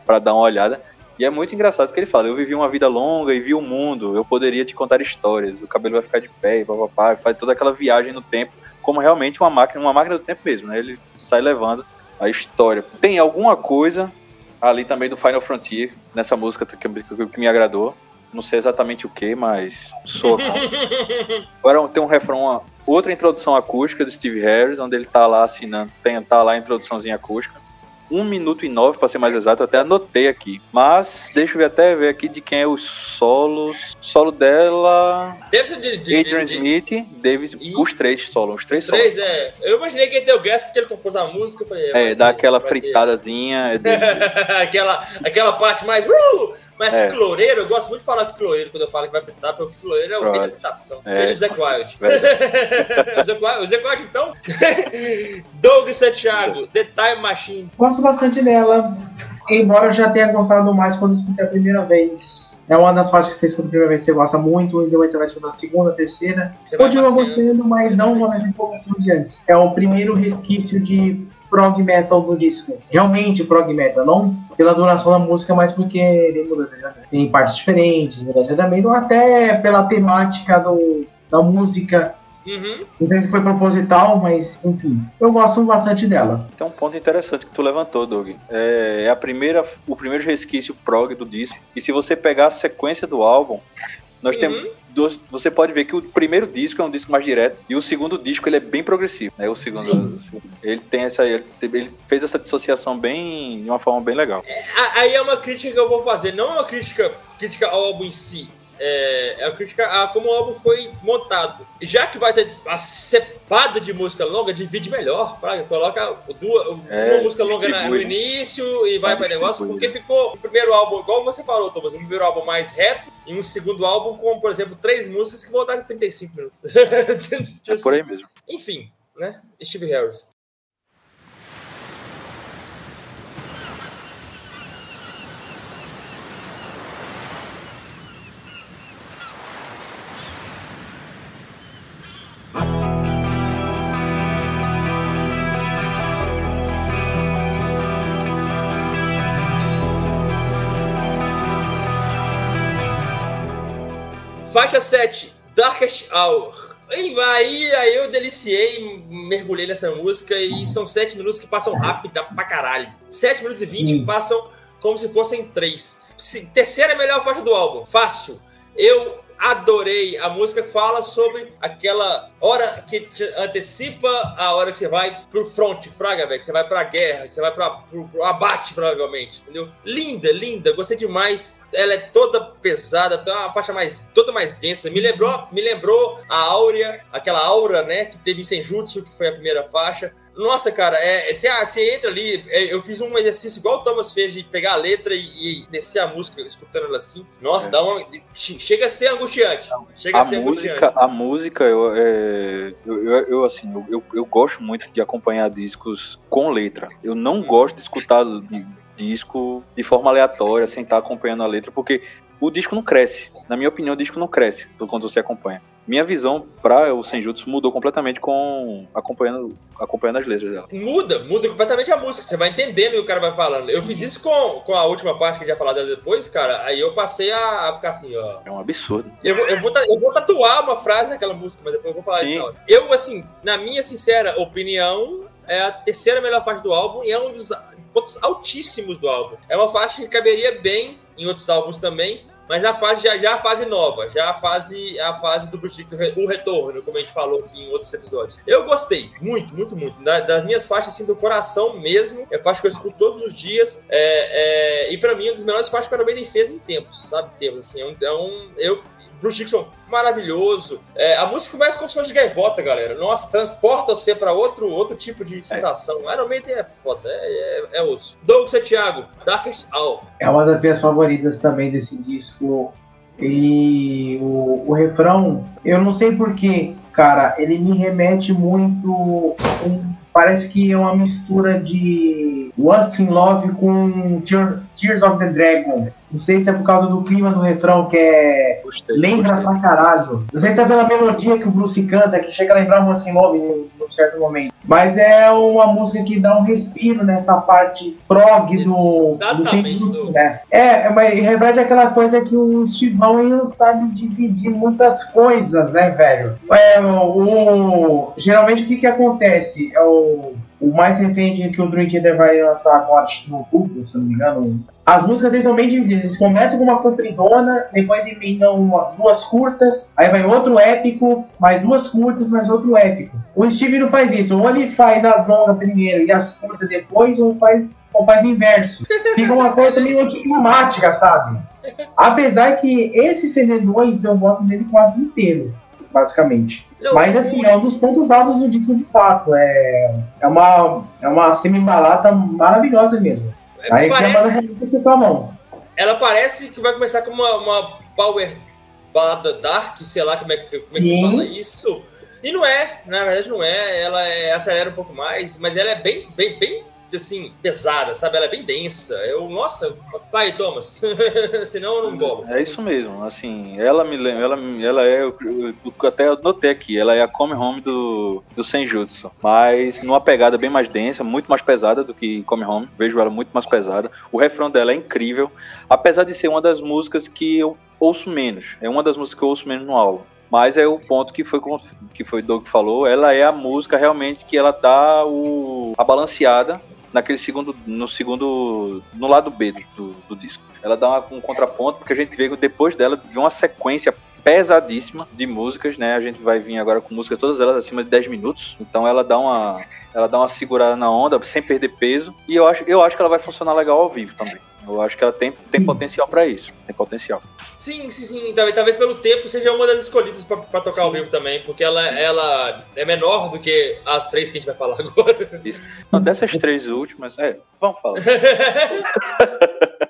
para dar uma olhada. E é muito engraçado porque ele fala: Eu vivi uma vida longa e vi o mundo, eu poderia te contar histórias, o cabelo vai ficar de pé e papapá, faz toda aquela viagem no tempo, como realmente uma máquina, uma máquina do tempo mesmo, né? Ele sai levando a história. Tem alguma coisa ali também do Final Frontier, nessa música que, que, que me agradou. Não sei exatamente o que, mas soa. <laughs> Agora tem um refrão, uma, outra introdução acústica do Steve Harris, onde ele tá lá assinando, tem, tá lá a introduçãozinha acústica. 1 minuto e 9, para ser mais exato, eu até anotei aqui. Mas deixa eu ver, até ver aqui de quem é os solos. Solo dela. Deve ser de, de Adrian de, Smith, Davis, E- os três solos, os três Os três, solos. é. Eu imaginei que ele deu gas porque ele compôs a música. Falei, É, dá ter, aquela fritadazinha. é <laughs> aquela, aquela parte mais. Uh, mais É. cloreiro, eu gosto muito de falar que cloreiro quando eu falo que vai fritar, porque o cloreiro é o rei da fritação. É. Ele e o Zac Wild. <laughs> O Zac Wild, o Zac Wild, então. <laughs> Doug Santiago, The Time Machine. Gosto bastante dela, embora eu já tenha gostado mais quando escutei a primeira vez. É uma das faixas que você escuta a primeira vez, você gosta muito, e depois você vai escutar a segunda, a terceira. Você Continua gostando, mas não uma vez empolgação de antes. É o primeiro resquício de prog metal do disco. Realmente prog metal, não pela duração da música, mas porque. Tem partes diferentes, andamento, ou até pela temática do, da música. Uhum. Não sei se foi proposital, mas enfim. Eu gosto bastante dela. Tem um ponto interessante que tu levantou, Doug. É, é a primeira, o primeiro resquício prog do disco. E se você pegar a sequência do álbum, nós Uhum. temos dois- você pode ver que o primeiro disco é um disco mais direto e o segundo disco ele é bem progressivo, né? O segundo, Sim. ele tem essa ele, ele fez essa dissociação bem de uma forma bem legal. A- Aí é uma crítica que eu vou fazer, não é uma crítica, crítica ao álbum em si. É, é uma crítica a como o álbum foi montado. Já que vai ter a cepada de música longa, divide melhor. Fraga. Coloca duas, É, uma música longa na- no né? início e vai para negócio, porque né? ficou o primeiro álbum, igual você falou, Thomas, um primeiro álbum mais reto e um segundo álbum com, por exemplo, três músicas que vão dar 35 minutos. <laughs> É por aí mesmo. Enfim, né? Steve Harris. Faixa 7, Darkest Hour. E aí, aí eu deliciei, mergulhei nessa música e são 7 minutos que passam rápido pra caralho. 7 minutos e 20 que Hum. passam como se fossem 3. Terceira melhor faixa do álbum, fácil. Eu adorei a música fala sobre aquela hora que te antecipa a hora que você vai pro front, fraga, velho, que você vai pra guerra, que você vai pra, pro, pro abate, provavelmente, entendeu? Linda, linda, gostei demais. Ela é toda pesada, tem uma faixa mais, toda mais densa. Me lembrou, me lembrou a Áurea, aquela aura, né, que teve em Senjutsu, que foi a primeira faixa. Nossa, cara, é, é, você, ah, você entra ali. é, eu fiz um exercício igual o Thomas fez de pegar a letra e, e descer a música, escutando ela assim. Nossa, É. dá uma. che- Chega a ser angustiante. Chega a, A ser música, angustiante. a música, eu, é, eu, eu, eu, assim, eu, eu, gosto muito de acompanhar discos com letra. Eu não gosto de escutar di- disco de forma aleatória, sem estar acompanhando a letra, porque o disco não cresce. Na minha opinião, o disco não cresce quando você acompanha. Minha visão para o Senjutsu mudou completamente com acompanhando, acompanhando as letras dela. Muda, muda completamente a música. Você vai entendendo o que o cara vai falando. Eu fiz isso com, com a última parte que a gente vai falar dela depois, cara. Aí eu passei a, a ficar assim, ó. É um absurdo. Eu, vou- eu, vou, eu vou tatuar uma frase naquela música, mas depois eu vou falar Sim. isso na hora. Eu, assim, na minha sincera opinião, é a terceira melhor faixa do álbum e é um dos pontos altíssimos do álbum. É uma faixa que caberia bem em outros álbuns também, mas a fase já, já a fase nova, já a fase a fase do Bruce o retorno, como a gente falou aqui em outros episódios. Eu gostei muito, muito, muito. Da- das minhas faixas assim do coração mesmo, é faixa que eu escuto todos os dias. É, é, e pra mim, uma das melhores faixas que Iron Maiden fez em tempos, sabe? Tempos, assim, é um, é um- eu Bruce Dixon, maravilhoso. É, a música começa com som de gaivota, galera. Nossa, transporta você pra outro, outro tipo de sensação. Iron Maiden é foda, é, é, é osso. Doug Santiago, Darkest Hour. É uma das minhas favoritas também desse disco. E o, o refrão, eu não sei porquê, cara, ele me remete muito. um- parece que é uma mistura de Lost in Love com Tear- Tears of the Dragon. Não sei se é por causa do clima do refrão, que é. Gostei. Lembra gostei. pra caralho. Não sei se é pela melodia que o Bruce canta, que chega a lembrar uma Lost in Love em um certo momento. Mas é uma música que dá um respiro nessa parte prog do, do Exatamente, Senjutsu, do- né? É, mas reflete aquela coisa que o Estivão não sabe dividir muitas coisas, né, velho? É, o, o- geralmente o que que acontece? É o o mais recente que o Dream Theater vai lançar agora, no outubro, se não me engano. As músicas deles são bem divididas. Eles começam com uma compridona, depois emendam uma, duas curtas, aí vai outro épico, mais duas curtas, mais outro épico. O Steve não faz isso. Ou ele faz as longas primeiro e as curtas depois, ou faz, ou faz o inverso. Fica uma coisa meio anticlimática, sabe? Apesar que esse CD2 eu gosto dele quase inteiro, basicamente. Não, Mas assim, é um dos pontos altos do disco de fato. É, é uma, é uma semi-balada maravilhosa mesmo. Aí que a banda parece, a mão. ela parece que vai começar com uma, uma power balada dark, sei lá como é que, como é que fala isso. E não é, na verdade não é. Ela é- acelera um pouco mais, mas ela é bem, bem, bem assim, pesada, sabe? Ela é bem densa. Eu, nossa, vai, Thomas. <laughs> Senão eu não bolo. É isso mesmo, assim, ela me lembra, ela, ela é, eu, eu até notei aqui, ela é a Come Home do, do Senjutsu, mas numa pegada bem mais densa, muito mais pesada do que Come Home, vejo ela muito mais pesada. O refrão dela é incrível, apesar de ser uma das músicas que eu ouço menos, é uma das músicas que eu ouço menos no álbum. Mas é o ponto que foi que foi Doug falou, ela é a música realmente que ela dá o, a balanceada naquele segundo, no segundo, no lado B do, do, disco. Ela dá uma- um contraponto, porque a gente vê que depois dela vem uma sequência pesadíssima de músicas, né? A gente vai vir agora com músicas todas elas acima de 10 minutos. Então ela dá uma ela dá uma segurada na onda sem perder peso e eu acho eu acho que ela vai funcionar legal ao vivo também. Eu acho que ela tem, tem potencial pra isso. Tem potencial. Sim, sim, sim. Talvez, talvez pelo tempo seja uma das escolhidas pra, pra tocar ao vivo também, porque ela, ela é menor do que as três que a gente vai falar agora. Então, dessas três últimas, é, vamos falar. <laughs>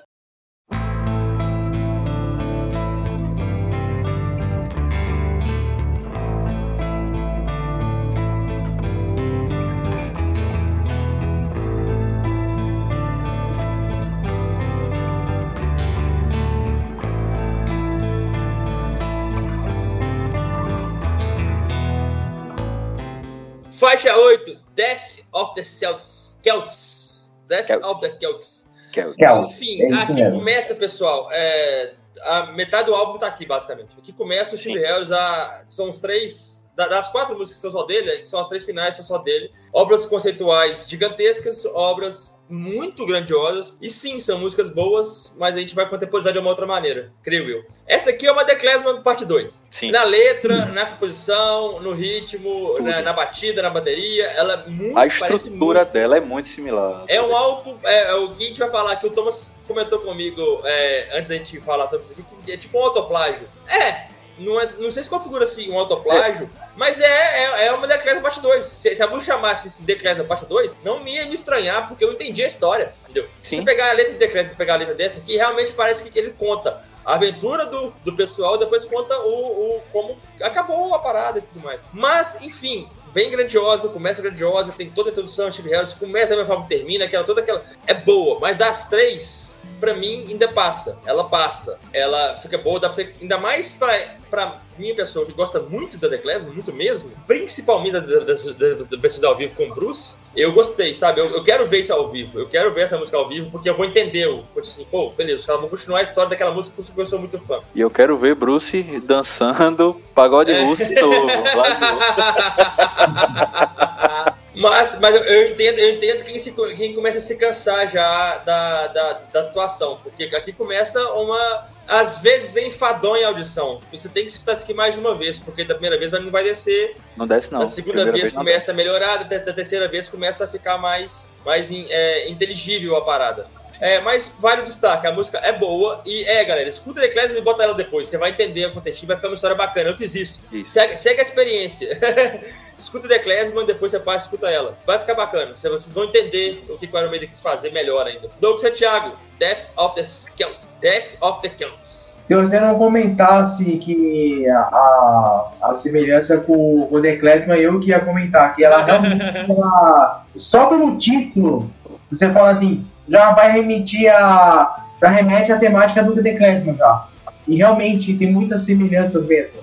Faixa 8, Death of the Celts. Celts. Death Celts. of the Celts. Celts, Enfim, é aqui mesmo. começa, pessoal. é, a metade do álbum tá aqui, basicamente. Aqui começa o Steve. Harris, a, são os três. da- Das quatro músicas que são só dele, são as três finais, são só dele. Obras conceituais gigantescas, obras muito grandiosas. E sim, são músicas boas, mas a gente vai contemporizar de uma outra maneira, creio eu. Essa aqui é uma The Klezmer parte 2. Sim. Na letra, na composição, no ritmo, na, na batida, na bateria, ela é muito A estrutura dela é muito similar. é um álbum. É, é o que a gente vai falar que o Thomas comentou comigo é, antes da gente falar sobre isso aqui, que é tipo um autoplágio. É. Não, é, não sei se configura assim um autoplágio, mas é, é, é uma Decresa parte 2. Se, se a música chamasse se Decresa parte 2, não me ia me estranhar, porque eu entendi a história, entendeu? Se Sim. você pegar a letra de Decresa e pegar a letra dessa aqui, realmente parece que ele conta a aventura do, do pessoal, depois conta o, o como acabou a parada e tudo mais. Mas, enfim, vem grandiosa, começa grandiosa, tem toda a introdução, Steve Harris, começa da mesma forma que termina, aquela, toda aquela. É boa, mas das três, pra mim, ainda passa. Ela passa. Ela fica boa, dá pra você. Ainda mais pra, pra minha pessoa que gosta muito da The muito mesmo, principalmente da, da, da, da, da versão ao vivo com o Bruce, eu gostei, sabe? Eu, eu quero ver isso ao vivo, eu quero ver essa música ao vivo, porque eu vou entender. Eu, tipo assim, pô, beleza, os caras vão continuar a história daquela música que eu sou muito fã. E eu quero ver Bruce dançando pagode É. russo de novo. <laughs> mas, mas eu- entendo, eu entendo quem, se, quem começa a se cansar já da, da, da situação, porque aqui começa uma, às vezes, enfadonha a audição. Você tem que escutar isso aqui mais de uma vez, porque da primeira vez não vai descer, Não desce, não. da segunda vez, não começa a melhorar, da, da terceira vez começa a ficar mais, mais é, inteligível a parada. É, mas vale o destaque, a música é boa e é, galera, escuta a Ecclesia e bota ela depois, você vai entender o contexto, vai ficar uma história bacana, eu fiz isso. Isso. Segue, segue a experiência. <laughs> escuta The Klezman, depois você passa e escuta ela. Vai ficar bacana. Você- Vocês vão entender o que o Iron Maiden quis fazer melhor ainda. Doug Santiago, Death of the Celts. Death of the Celts. Se você não comentasse que a, a, semelhança com o The Klezmer, eu que ia comentar, que ela realmente, ela, só pelo título, você fala assim, já vai remeter a, já remete à temática do The Klezmer já. E realmente tem muitas semelhanças mesmo.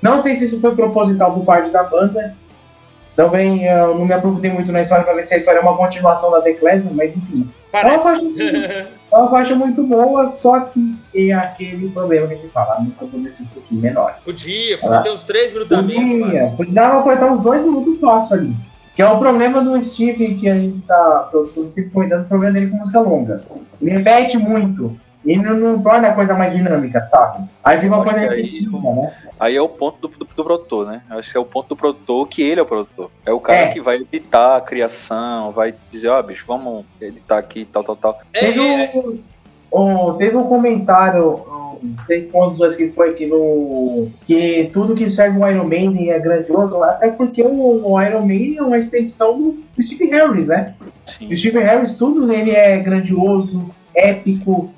Não sei se isso foi proposital por parte da banda, também eu não me aprofundei muito na história para ver se a história é uma continuação da The Klezmer, mas enfim. É uma faixa, é uma faixa muito boa, só que tem aquele problema que a gente fala, a música poderia ser um pouquinho menor. podia, podia ter uns 3 minutos a menos. Podia, podia dar pra cortar uns dois minutos fácil ali. Que é o problema do Steve que a gente tá. Tô, se cuidando do problema dele com música longa. Ele repete muito. E não, não, torna a coisa mais dinâmica, sabe? Aí fica uma coisa repetida, né? Aí é o ponto do, do, do, produtor, né? Acho que é o ponto do produtor que ele é o produtor. É o cara é. que vai editar a criação, vai dizer, ó, oh, bicho, vamos editar aqui, tal, tal, tal. É, teve, é. um, um, teve um comentário, um, tem pontos que foi aqui no. que tudo que serve o Iron Man é grandioso, até porque o, o Iron Man é uma extensão do, Steve Harris, né? Sim. O Steve Harris, tudo nele é grandioso, épico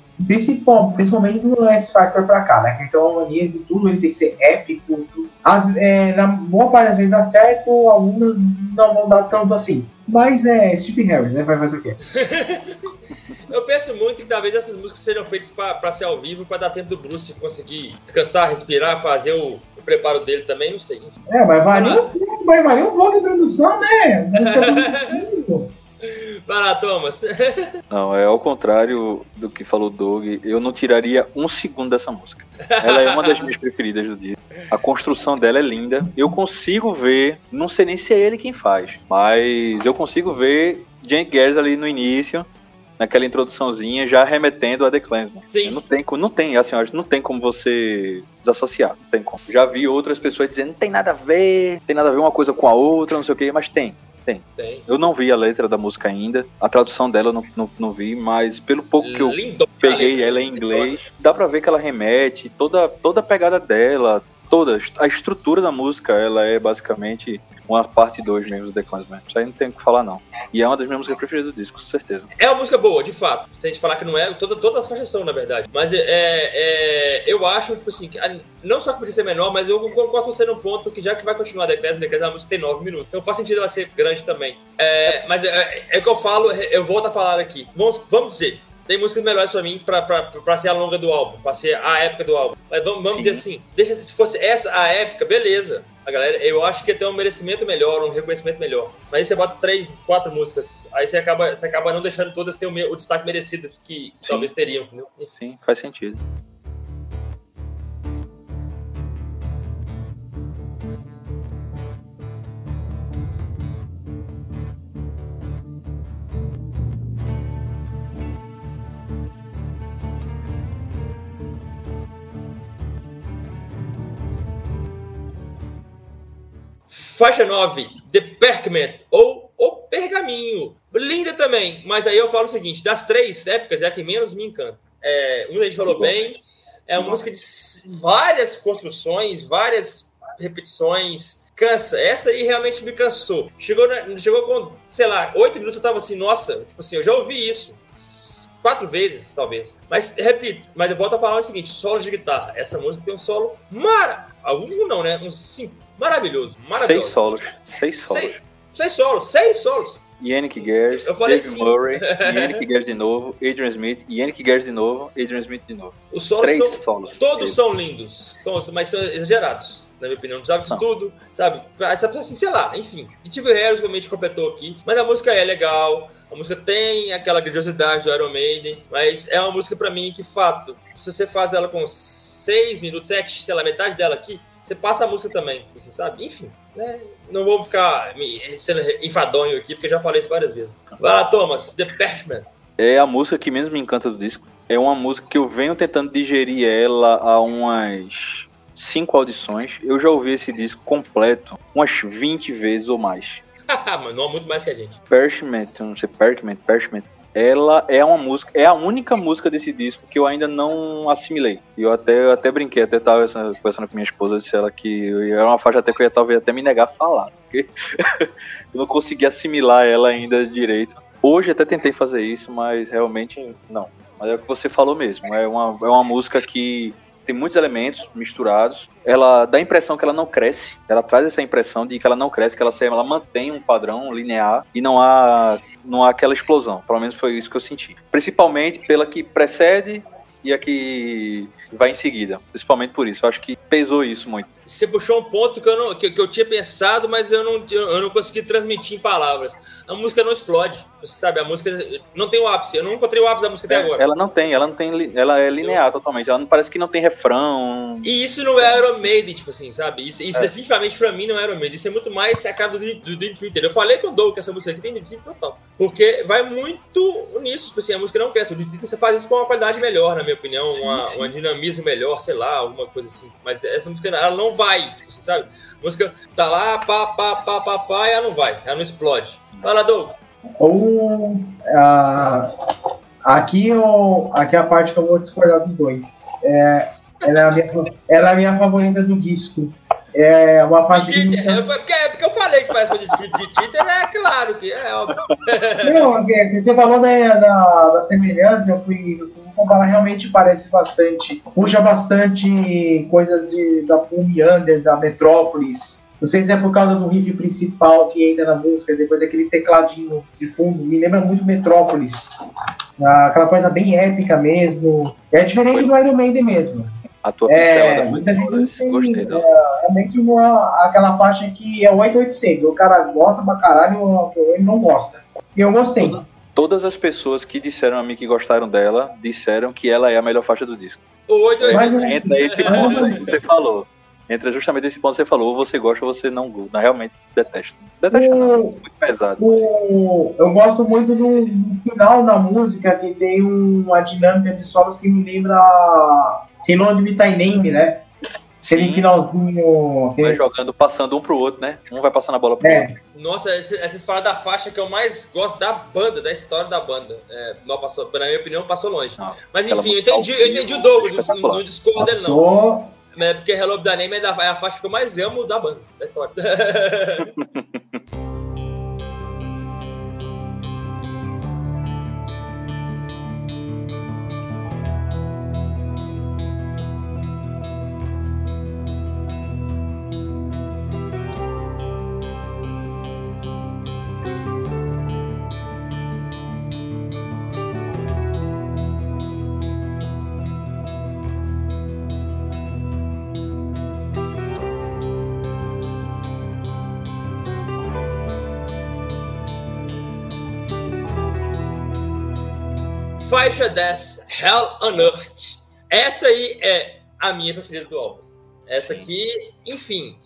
principalmente do X Factor pra cá, né? Então a mania de tudo ele tem que ser épico. As, é, na boa parte das vezes dá certo, algumas não vão dar tanto assim. Mas é Steve Harris, né? Vai fazer o quê? <laughs> Eu penso muito que talvez essas músicas sejam feitas para ser ao vivo, para dar tempo do Bruce conseguir descansar, respirar, fazer o, o preparo dele também, não sei. É, mas varia, vai varia um pouco a introdução, né? <laughs> Vai lá, Thomas. <laughs> Não, é ao contrário do que falou o Doug. Eu não tiraria um segundo dessa música. Ela é uma das minhas preferidas do dia. A construção dela é linda. Eu consigo ver, não sei nem se é ele quem faz, mas eu consigo ver Jane Gers ali no início, naquela introduçãozinha, já remetendo a The Clansman. Sim. Não tem, não tem, assim, não tem como você desassociar. Não tem como. Já vi outras pessoas dizendo, não tem nada a ver, tem nada a ver uma coisa com a outra, não sei o que, mas tem. Tem. Tem. Eu não vi a letra da música ainda. A tradução dela eu não, não, não vi, mas pelo pouco que eu peguei ela em inglês, dá pra ver que ela remete, toda, toda a pegada dela, toda a estrutura da música, ela é basicamente uma parte 2 mesmo do The Clansman. Isso aí não tem o que falar, não. E é uma das minhas músicas preferidas do disco, com certeza. É uma música boa, de fato. Se a gente falar que não é, toda, todas as faixas são, na verdade. Mas é, é, eu acho, tipo assim, não só que podia ser menor, mas eu concordo com você num ponto que já que vai continuar The Clansman, The Clansman é uma música tem 9 minutos. Então faz sentido ela ser grande também. É, mas é, é, o que eu falo, eu volto a falar aqui. Vamos, vamos dizer, tem músicas melhores pra mim pra, pra, pra ser a longa do álbum, pra ser a época do álbum. Mas vamos, vamos dizer assim, deixa se fosse essa a época, beleza a galera, eu acho que ia ter um merecimento melhor, um reconhecimento melhor. Mas aí você bota três, quatro músicas, aí você acaba, você acaba não deixando todas ter o, o destaque merecido que, que talvez teriam, entendeu? Sim, faz sentido. Faixa 9, The Perkament, ou O Pergaminho. Linda também, mas aí eu falo o seguinte: das três épocas, é a que menos me encanta. É, uma a gente falou bem, é uma música de várias construções, várias repetições. Cansa. Essa aí realmente me cansou. Chegou, na, chegou com, sei lá, oito minutos eu tava assim, nossa, tipo assim, eu já ouvi isso quatro vezes, talvez. Mas, repito, mas eu volto a falar o seguinte: solo de guitarra. Essa música tem um solo mara. Algum não, né? Uns cinco Maravilhoso, maravilhoso. Seis solos. Seis solos. Seis, seis solos, seis solos. Yannick Gers, Dave. Murray, <laughs> Yannick Gers de novo, Adrian Smith, Yannick Gers de novo, Adrian Smith de novo. Os solos Três são, solos. Todos são lindos, mas são exagerados na minha opinião. Precisava disso tudo, sabe? Essa pessoa assim, sei lá, enfim. E tive Harris realmente completou aqui, mas a música é legal. A música tem aquela grandiosidade do Iron Maiden, mas é uma música para mim que, fato, se você faz ela com seis minutos, sete, sei lá, metade dela aqui, você passa a música também, você sabe? Enfim, né? Não vou ficar me, sendo enfadonho aqui, porque já falei isso várias vezes. Vai lá, Thomas, The Patchman. É a música que menos me encanta do disco. É uma música que eu venho tentando digerir ela há umas cinco audições. Eu já ouvi esse disco completo umas 20 vezes ou mais. <laughs> Mas não muito mais que a gente. Parchment, não sei, Parchment, Parchment ela é uma música, é a única música desse disco que eu ainda não assimilei. E eu até, eu até brinquei, até tava conversando com minha esposa, disse ela que era uma faixa até que eu ia talvez até me negar a falar, porque <laughs> eu não consegui assimilar ela ainda direito. Hoje até tentei fazer isso, mas realmente não. Mas é o que você falou mesmo, é uma, é uma música que tem muitos elementos misturados. Ela dá a impressão que ela não cresce. Ela traz essa impressão de que ela não cresce, que ela, ela mantém um padrão linear e não há, não há aquela explosão. Pelo menos foi isso que eu senti. Principalmente pela que precede e a que vai em seguida. Principalmente por isso. Eu acho que pesou isso muito. Você puxou um ponto que eu, não, que, que eu tinha pensado, mas eu não, eu não consegui transmitir em palavras. A música não explode. Você sabe, a música não tem o ápice. Eu não encontrei o ápice da música até agora. Ela não tem, ela não tem. Ela é linear eu... totalmente. Ela não parece que não tem refrão. E isso não é Iron Maiden, tipo assim, sabe? Isso, isso é. definitivamente pra mim não é Iron Maiden. Isso é muito mais a cara do, do Dream Theater. Eu falei com o Doug que essa música aqui tem Dream total. Porque vai muito nisso. Tipo assim, a música não cresce. O Dream você faz isso com uma qualidade melhor, na minha opinião. Sim, uma, sim. uma dinamismo melhor, sei lá, alguma coisa assim. Mas essa música, ela não vai, tipo assim, sabe? A música tá lá, pá, pá, pá, pá, pá, e ela não vai. Ela não explode. Fala, Doug. Ou uh, aqui, eu, aqui é a parte que eu vou discordar dos dois. É, ela, é a minha, ela é a minha favorita do disco. É uma parte. De, é, porque, é porque eu falei que parece de, Twitter, é claro que é óbvio. <laughs> Não, é, você falou da, da, da semelhança, eu fui, comparar, realmente parece bastante. Puxa bastante coisas de, da Pum Under, da Metrópolis. Não sei se é por causa do riff principal que entra na música, depois aquele tecladinho de fundo, me lembra muito Metrópolis. Ah, aquela coisa bem épica mesmo. É diferente do Iron Maiden mesmo. A tua é, muita gente tem, gostei dela. É, é meio que uma, aquela faixa que é 886. O cara gosta pra caralho, ele não gosta. E eu gostei. Todas, todas as pessoas que disseram a mim que gostaram dela, disseram que ela é a melhor faixa do disco. O 886. Entra esse ponto que você falou entra justamente esse ponto que você falou, ou você gosta ou você não gosta. Realmente detesto. Detesto o, não, muito pesado. O, eu gosto muito do, do, final da música, que tem uma dinâmica de solos que me lembra Reload Me Thy Name, né? Aquele finalzinho. Aquele... Vai jogando, passando um pro outro, né? Um vai passando a bola pro é. outro. Nossa, essa, essa história da faixa que eu mais gosto da banda, da história da banda. É, não passou, na minha opinião, passou longe. Não, Mas enfim, eu entendi, eu entendi o Douglas, não, não discordo dele, não. É porque Hello Name é, é a faixa que eu mais amo da banda, da história. <laughs> faixa 10, Hell on Earth. Essa aí é a minha preferida do álbum. Essa aqui, enfim,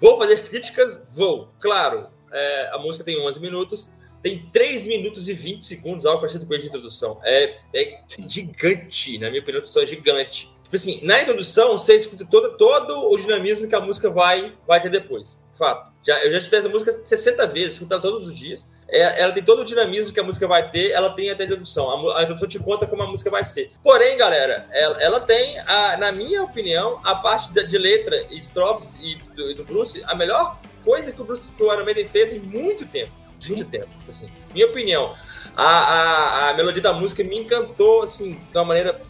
vou fazer críticas? Vou, claro. É, a música tem 11 minutos, tem 3 minutos e 20 segundos, algo parecido com a de introdução. É, é gigante, na minha opinião, é gigante. Tipo assim, na introdução, você escuta todo, todo o dinamismo que a música vai, vai ter depois. Fato. Já, eu já escutei essa música 60 vezes, escuto ela todos os dias. É, ela tem todo o dinamismo que a música vai ter, ela tem até a introdução. A, a introdução te conta como a música vai ser. Porém, galera, ela, ela tem, a, na minha opinião, a parte de, de letra, estrofes e do, do, Bruce, a melhor coisa que o Bruce que o Iron Maiden fez em muito tempo. Muito tempo. Assim, minha opinião. A, a, a melodia da música me encantou, assim, de uma maneira.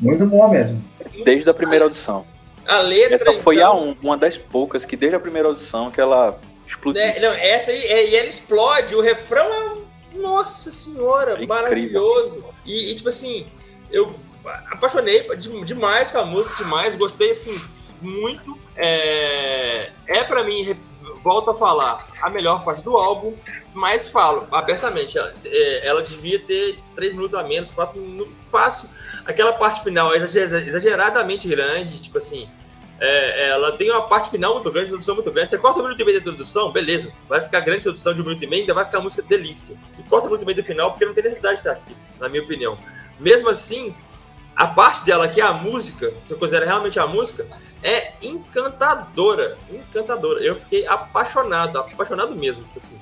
Muito boa mesmo. Desde a primeira audição. A letra. Essa foi então, a um, uma das poucas que desde a primeira audição que ela explodiu. É, não, essa aí, é, e ela explode, o refrão é. Nossa senhora, é maravilhoso. E, e, tipo assim, eu apaixonei demais com a música, demais, gostei assim, muito. É, é para mim, volto a falar, a melhor faixa do álbum, mas falo abertamente, ela, é, ela devia ter 3 minutos a menos, 4 minutos, fácil. Aquela parte final é exageradamente grande, tipo assim, é, ela tem uma parte final muito grande, introdução muito grande. Você corta um minuto e meio da introdução, beleza. Vai ficar grande introdução de um minuto e meio, ainda vai ficar a música delícia. E corta um minuto e meio do final, porque não tem necessidade de estar aqui, na minha opinião. Mesmo assim, a parte dela, que é a música, que eu considero realmente a música, é encantadora. Encantadora. Eu fiquei apaixonado, apaixonado mesmo, tipo assim.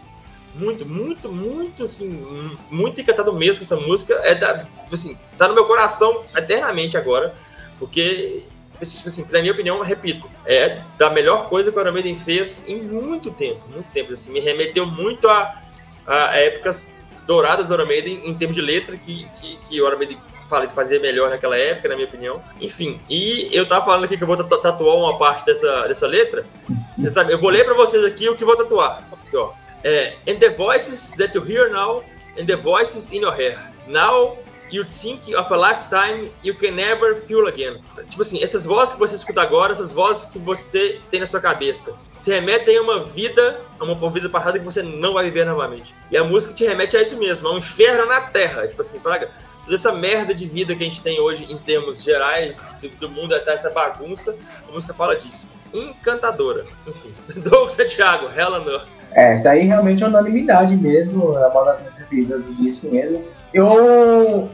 Muito, muito, muito, assim, muito encantado mesmo com essa música. É da, assim, tá no meu coração eternamente agora, porque Tipo assim, na minha opinião, repito, é da melhor coisa que o Iron Maiden fez em muito tempo, muito tempo. Assim, me remeteu muito a, a épocas douradas do Iron Maiden em termos de letra que, que, que o Iron Maiden melhor naquela época, na minha opinião. Enfim, e eu tava falando aqui que eu vou tatuar uma parte dessa, dessa letra. Eu vou ler para vocês aqui o que vou tatuar. Aqui, ó. É, and the voices that you hear now, and the voices in your hair. Now You think of a lifetime you can never feel again. Tipo assim, essas vozes que você escuta agora, essas vozes que você tem na sua cabeça, se remetem a uma vida, a uma vida passada que você não vai viver novamente. E a música te remete a isso mesmo, a um inferno na Terra. Tipo assim, fala, toda essa merda de vida que a gente tem hoje em termos gerais do, do mundo até essa bagunça, a música fala disso. Encantadora. Enfim, <laughs> Douglas Santiago, Hell on Earth. É, isso aí realmente é unanimidade mesmo, é uma das minhas preferidas do disco mesmo. Eu,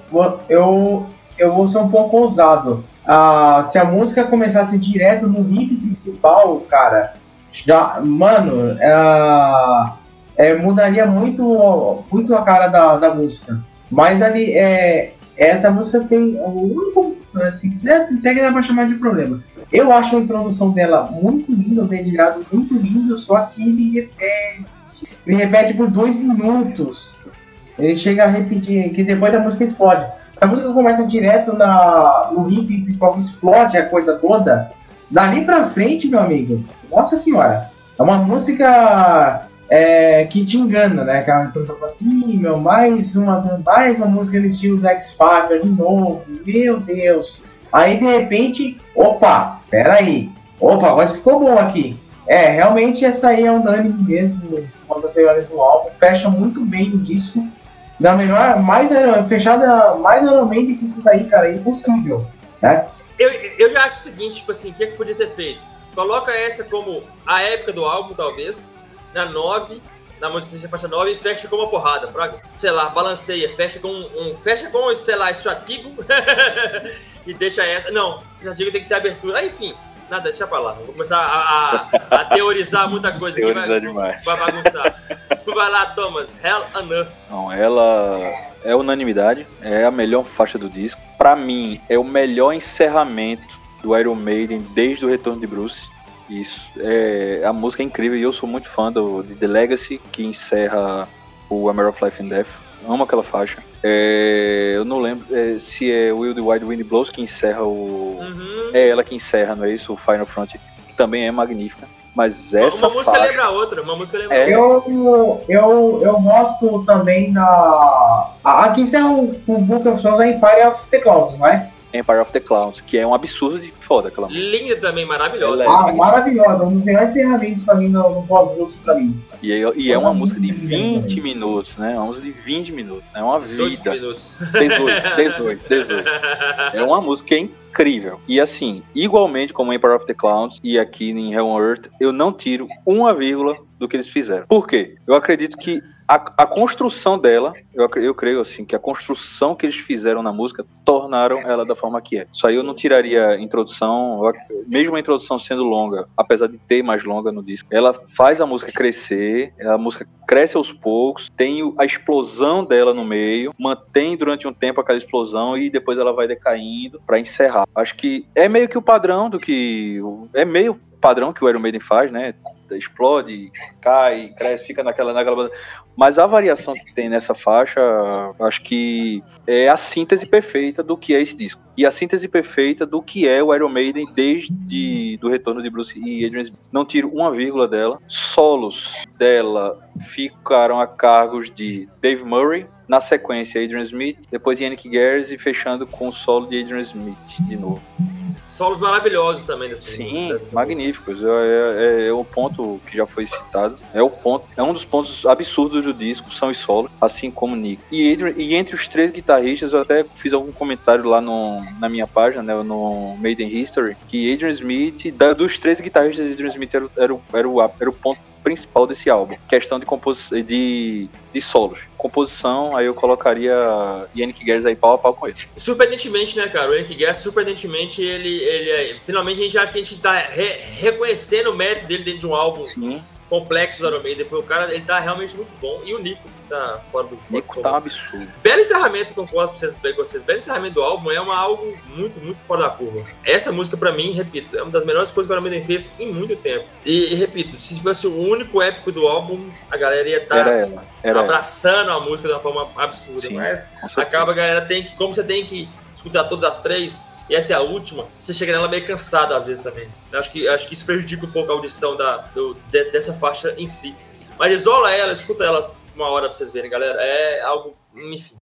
eu, eu vou ser um pouco ousado. Ah, se a música começasse direto no riff principal, cara, já, mano, é, é, mudaria muito, muito a cara da, da música. Mas ali, é, essa música tem o único, assim, se é que dá pra chamar de problema. Eu acho a introdução dela muito linda, o dedilhado muito lindo, só que ele repete, ele repete por dois minutos. Ele chega a repetir, que depois a música explode. Se a música começa direto na, no riff principal, explode a coisa toda, dali pra frente, meu amigo, nossa senhora, é uma música é, que te engana, né? Aquela introdução fala, Ih, meu, mais uma, mais uma música no estilo do X Factor de novo, meu Deus. Aí de repente, opa, peraí, opa, agora ficou bom aqui. É, realmente essa aí é unânime mesmo, uma das melhores do álbum, fecha muito bem o disco. Da melhor, mais fechada, mais normalmente que isso daí, cara, é impossível, né? Eu, eu já acho o seguinte, tipo assim, o que, é que podia ser feito? Coloca essa como a época do álbum, talvez, na 9, na música faixa 9 e fecha com uma porrada, pra, sei lá, balanceia, fecha com um, fecha com, sei lá, estratigo <laughs> e deixa essa. Não, estratigo tem que ser abertura. Enfim, nada, deixa pra lá. Vou começar a, a, a teorizar muita <laughs> coisa aqui. Vai, demais. vai bagunçar. vai lá, Thomas, Hell on Earth. Não, ela é unanimidade, é a melhor faixa do disco. Pra mim, é o melhor encerramento do Iron Maiden desde o retorno de Bruce. Isso. É, a música é incrível e eu sou muito fã do, de The Legacy, que encerra o A of Life and Death. Amo aquela faixa. É, eu não lembro é, se é Will the Wide Wind Blows que encerra o. Uhum. É ela que encerra, não é isso? O Final Front, que também é magnífica. Mas essa uma música faixa... lembra a outra, uma música lembra é... outra. Eu, eu, eu gosto também da. A, que encerra o, o Book of Songs é Empire of the Clouds, não é? Empire of the Clowns, que é um absurdo de foda aquela música. Linda também, maravilhosa. Ah, maravilhosa, um dos melhores encerramentos pra mim no, no pós-Bruce pra mim. E, é, e é uma música de 20 minutos, né? Uma música de 20 minutos, é uma 18 vida. minutos. 18, 18, 18. É uma música incrível. E assim, igualmente como Empire of the Clowns e aqui em Hell on Earth, eu não tiro uma vírgula do que eles fizeram. Por quê? Eu acredito que a, a, construção dela, eu, eu creio assim, que a construção que eles fizeram na música tornaram ela da forma que é. Isso aí eu não tiraria introdução, mesmo a introdução sendo longa, apesar de ter mais longa no disco, ela faz a música crescer, a música cresce aos poucos, tem a explosão dela no meio, mantém durante um tempo aquela explosão e depois ela vai decaindo para encerrar. Acho que é meio que o padrão do que. É meio padrão que o Iron Maiden faz, né? Explode, cai, cresce, fica naquela, naquela. Mas a variação que tem nessa faixa, acho que é a síntese perfeita do que é esse disco. E a síntese perfeita do que é o Iron Maiden desde do retorno de Bruce e Adrian Smith. Não tiro uma vírgula dela. Solos dela ficaram a cargos de Dave Murray, na sequência Adrian Smith, depois Yannick Gers e fechando com o solo de Adrian Smith de novo. Solos maravilhosos também dessa Sim, música, magníficos. É, é, é, o ponto que já foi citado. É o ponto, é um dos pontos absurdos do disco, são os solos, assim como Nick. E, e entre os três guitarristas, eu até fiz algum comentário lá no, na minha página, né, no Made in History, que Adrian Smith, da, dos três guitarristas, Adrian Smith era, era, era, o, era o ponto principal desse álbum. Questão de, compos de, de solos. Composição, aí eu colocaria Yannick Gers aí pau a pau com ele. Surpreendentemente, né, cara? O Yannick Gers, surpreendentemente, ele, ele é, finalmente a gente acha que a gente tá re reconhecendo o mérito dele dentro de um álbum. Sim complexo do Iron Maiden, o cara ele tá realmente muito bom. E o Nico tá fora do Nico tá um absurdo. Belo encerramento, concordo com vocês, com vocês. Belo encerramento do álbum é uma algo muito, muito fora da curva. Essa música, pra mim, repito, é uma das melhores coisas que o Iron Maiden fez em muito tempo. E, e repito, se tivesse o único épico do álbum, a galera ia estar tá abraçando ela. a música de uma forma absurda. Sim, mas acaba a galera tem que, como você tem que escutar todas as três, e essa é a última, você chega nela meio cansado às vezes também. Eu acho que, acho que isso prejudica um pouco a audição da, do, de, dessa faixa em si. Mas isola ela, escuta ela uma hora pra vocês verem, galera. É algo, enfim.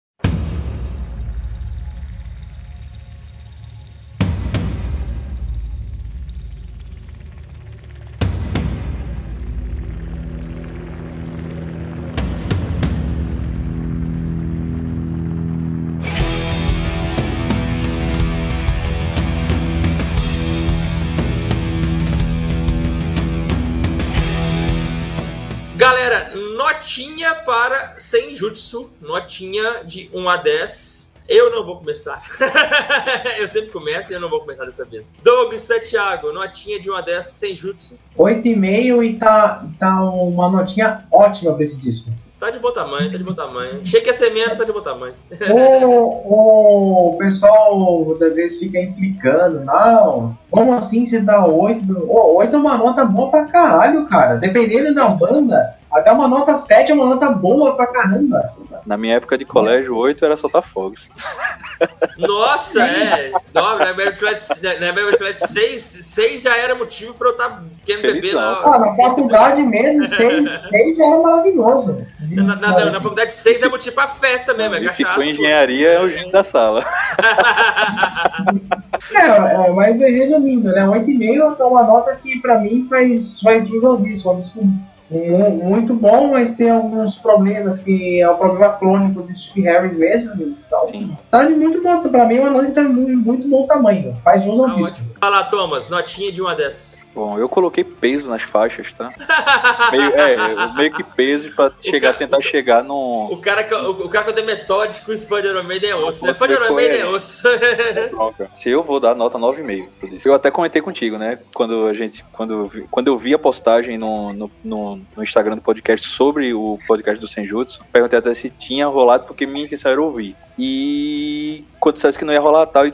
Notinha para Senjutsu, notinha de 1 a 10. Eu não vou começar. <laughs> eu sempre começo e eu não vou começar dessa vez. Doug Santiago, notinha de 1 a 10 Senjutsu. 8,5 e tá, tá uma notinha ótima pra esse disco. Tá de bom tamanho, tá de bom tamanho. Achei que ia ser menos, tá de bom tamanho. <laughs> o, o pessoal às vezes fica implicando, não, como assim você dá 8? Oh, 8 é uma nota boa pra caralho, cara. Dependendo da banda, até uma nota 7 é uma nota boa pra caramba. Na minha época de colégio, 8 era soltar fogos. Nossa, é. Não, na minha época 6, 6 já era motivo pra eu estar tá querendo beber. Na... Ah, na faculdade mesmo, 6, 6 já era maravilhoso. Na, na, na, na faculdade 6 é motivo pra festa mesmo, é cachaça. Se for engenharia, é o gênio da sala. <laughs> é, é, mas resumindo, né? 8,5 é uma nota que pra mim faz, faz ao disco. É um disco muito bom, mas tem alguns problemas que é o problema crônico do Steve Harris mesmo. Então, Sim. tá de muito bom. Pra mim, é uma nota de muito, muito bom tamanho. Faz jus ao tá disco. Fala, Thomas, notinha de uma dessas. Bom, eu coloquei peso nas faixas, tá? <laughs> meio, é, meio que peso pra chegar, cara, tentar chegar no. O cara, o, o cara quando é metódico e fã de Iron Maiden é osso. Fã de Iron Maiden é osso. <laughs> Se eu vou dar nota 9,5 Eu até comentei contigo, né? Quando a gente. Quando, quando eu vi a postagem no, no, no, no Instagram do podcast sobre o podcast do Senjutsu, perguntei até se tinha rolado, porque minha intenção era ouvir. E quando dissesse que não ia rolar tal, e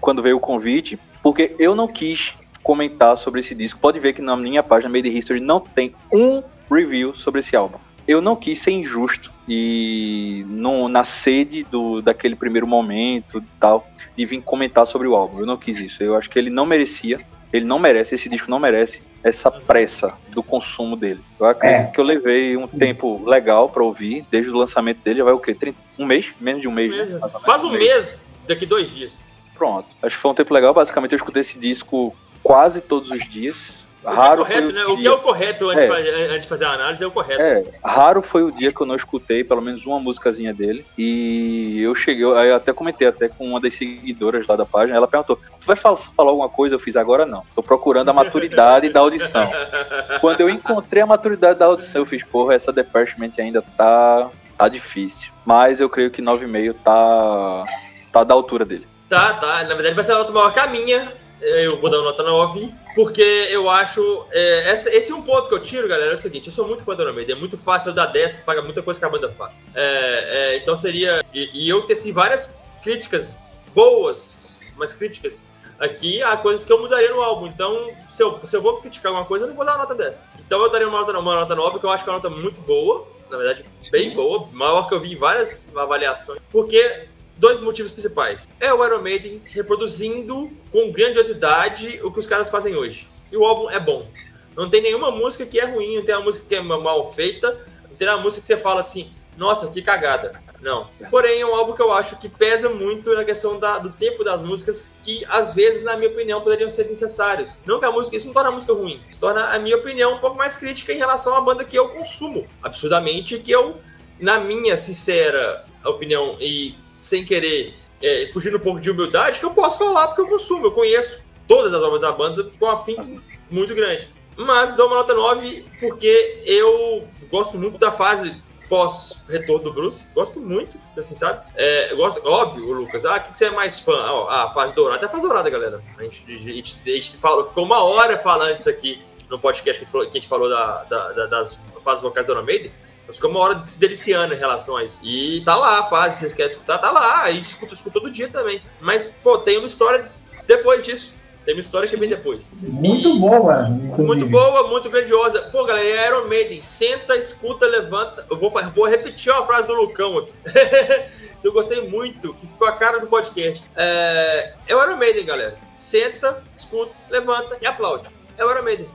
quando veio o convite, porque eu não quis comentar sobre esse disco. Pode ver que na minha página Made History não tem um review sobre esse álbum. Eu não quis ser injusto e no, na sede do, daquele primeiro momento tal de vir comentar sobre o álbum. Eu não quis isso. Eu acho que ele não merecia, ele não merece, esse disco não merece essa pressa do consumo dele. Eu acredito é. que eu levei um Sim. tempo legal para ouvir, desde o lançamento dele, já vai o quê? 30, um mês? Menos de um mês. Né? Faz um mês. mês, daqui dois dias. Pronto. Acho que foi um tempo legal. Basicamente, eu escutei esse disco quase todos os dias. O raro que é correto, né? O, o que é o correto antes, é. antes de fazer a análise é o correto. É, raro foi o dia que eu não escutei pelo menos uma músicazinha dele. E eu cheguei, aí eu até comentei até com uma das seguidoras lá da página, ela perguntou: Tu vai falar, falar alguma coisa? Eu fiz agora não. Tô procurando a maturidade da audição. <laughs> Quando eu encontrei a maturidade da audição, eu fiz, porra, essa Department ainda tá, tá difícil. Mas eu creio que 9,5 tá, tá da altura dele. Tá, tá. Na verdade vai ser a nota maior que a minha eu vou dar uma nota 9, porque eu acho. É, esse, esse é um ponto que eu tiro, galera. É o seguinte: eu sou muito fã do Iron Maiden, é muito fácil eu dar 10, paga muita coisa que a banda faz. É, é, então seria. E, e eu teci várias críticas boas, mas críticas aqui há coisas que eu mudaria no álbum. Então, se eu, se eu vou criticar alguma coisa, eu não vou dar uma nota 10. Então eu daria uma nota, uma nota 9, que eu acho que é uma nota muito boa. Na verdade, bem boa, maior que eu vi em várias avaliações. Porque dois motivos principais. É o Iron Maiden reproduzindo com grandiosidade o que os caras fazem hoje. E o álbum é bom. Não tem nenhuma música que é ruim, não tem uma música que é mal feita, não tem uma música que você fala assim, nossa, que cagada. Não. Porém, é um álbum que eu acho que pesa muito na questão da, do tempo das músicas, que às vezes, na minha opinião, poderiam ser necessários. Não que a música, isso não torna a música ruim, isso torna a minha opinião um pouco mais crítica em relação à banda que eu consumo. Absurdamente, que eu, na minha sincera opinião e sem querer é, fugir um pouco de humildade, que eu posso falar porque eu consumo, eu conheço todas as obras da banda com afim muito grande. Mas dou uma nota 9 porque eu gosto muito da fase pós-retorno do Bruce. Gosto muito, assim, sabe? É, gosto, óbvio, Lucas. Ah, o que, que você é mais fã? Ah, a fase dourada. É a fase dourada, galera. A gente, a gente, a gente falou, ficou uma hora falando isso aqui no podcast que a gente falou, que a gente falou da, da, da, das fases vocais do Iron Maiden. Nós ficamos uma hora se deliciando em relação a isso. E tá lá a fase, vocês querem escutar, tá lá. A gente escuta, escuta todo dia também. Mas, pô, tem uma história depois disso. Tem uma história que vem depois. Muito e... boa. Inclusive. Muito boa, muito grandiosa. Pô, galera, é Iron Maiden. Senta, escuta, levanta. Eu vou, vou repetir uma frase do Lucão aqui. <laughs> eu gostei muito, que ficou a cara do podcast. É, é o Iron Maiden, galera. Senta, escuta, levanta e aplaude. É o Iron Maiden.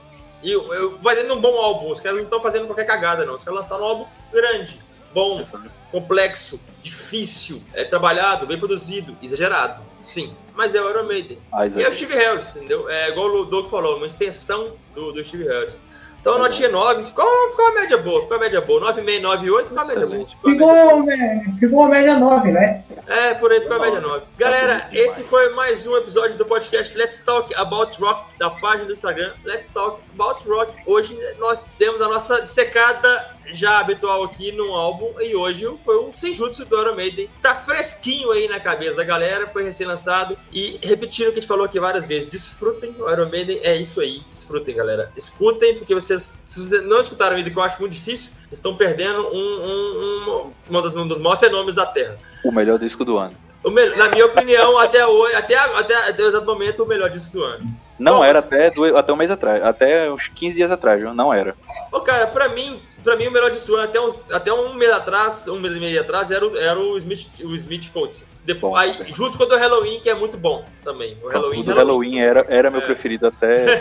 E eu, eu, fazendo um bom álbum. Os caras não estão fazendo qualquer cagada, não. Os caras lançaram um álbum grande, bom, complexo, difícil, é trabalhado, bem produzido, exagerado. Sim. Mas é o Iron Maiden. Ah, e é o Steve Harris, entendeu? É igual o Doug falou, uma extensão do, do Steve Harris. Então a notinha 9 ficou, ficou uma média boa, ficou uma média boa. 9,5, 9,8 ficou uma média boa. Ficou, ficou, ficou uma média 9, né? É, por aí ficou uma média 9. Galera, esse foi mais um episódio do podcast Let's Talk About Rock, da página do Instagram Let's Talk About Rock. Hoje nós temos a nossa dissecada já habitual aqui no álbum, e hoje foi um Senjutsu do Iron Maiden, tá fresquinho aí na cabeça da galera, foi recém-lançado, e repetindo o que a gente falou aqui várias vezes, desfrutem o Iron Maiden, é isso aí, desfrutem, galera. Escutem, porque vocês, se vocês não escutaram ainda, que eu acho muito difícil, vocês estão perdendo um, um, um, uma das, um dos maiores fenômenos da Terra. O melhor disco do ano. na minha opinião, até hoje, até, até, até o exato momento, o melhor disco do ano. Não era até, do, até um mês atrás, até uns 15 dias atrás, não era. Ô, cara, pra mim, pra mim o melhor do ano, até, uns, até um mês atrás, um mês e meio atrás, era o, era o Smith, o Smith Coates. Depois, bom, aí, junto com o do Halloween, que é muito bom também. O Halloween, o Halloween, Halloween era, era meu é. preferido até.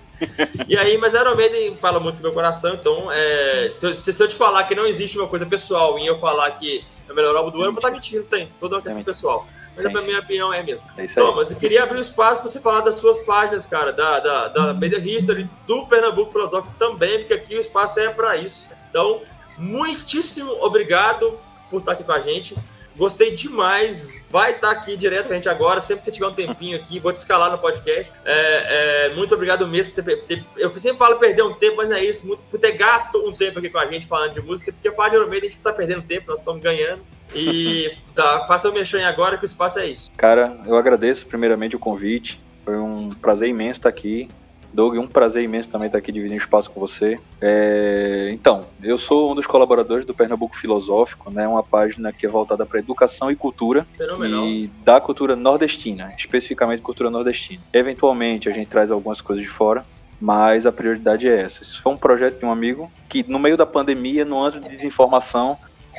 <laughs> e aí, mas Iron Maiden fala muito com meu coração, então é, se, se, se, eu te falar que não existe uma coisa pessoal e eu falar que é o melhor álbum do ano, eu vou estar mentindo, tem. Toda uma questão pessoal. Mas a minha opinião é mesmo. É Thomas, eu queria abrir um espaço para você falar das suas páginas, cara, da, da, da Media History, do Pernambuco Filosófico também, porque aqui o espaço é para isso. Então, muitíssimo obrigado por estar aqui com a gente. Gostei demais. Vai estar aqui direto com a gente agora. Sempre que você tiver um tempinho aqui, vou te escalar no podcast. É, é, muito obrigado mesmo por ter, ter, Eu sempre falo perder um tempo, mas não é isso. Muito, por ter gasto um tempo aqui com a gente falando de música, porque falar de Euromade a gente não está perdendo tempo, nós estamos ganhando. E tá, faça o mexer agora que o espaço é isso. Cara, eu agradeço primeiramente o convite. Foi um prazer imenso estar aqui. Doug, um prazer imenso também estar aqui dividindo espaço com você. É, então, eu sou um dos colaboradores do Pernambuco Filosófico, né, uma página que é voltada para educação e cultura Fenomenal. e da cultura nordestina, especificamente cultura nordestina. Eventualmente a gente traz algumas coisas de fora, mas a prioridade é essa. Isso foi um projeto de um amigo que no meio da pandemia, no ano de desinformação,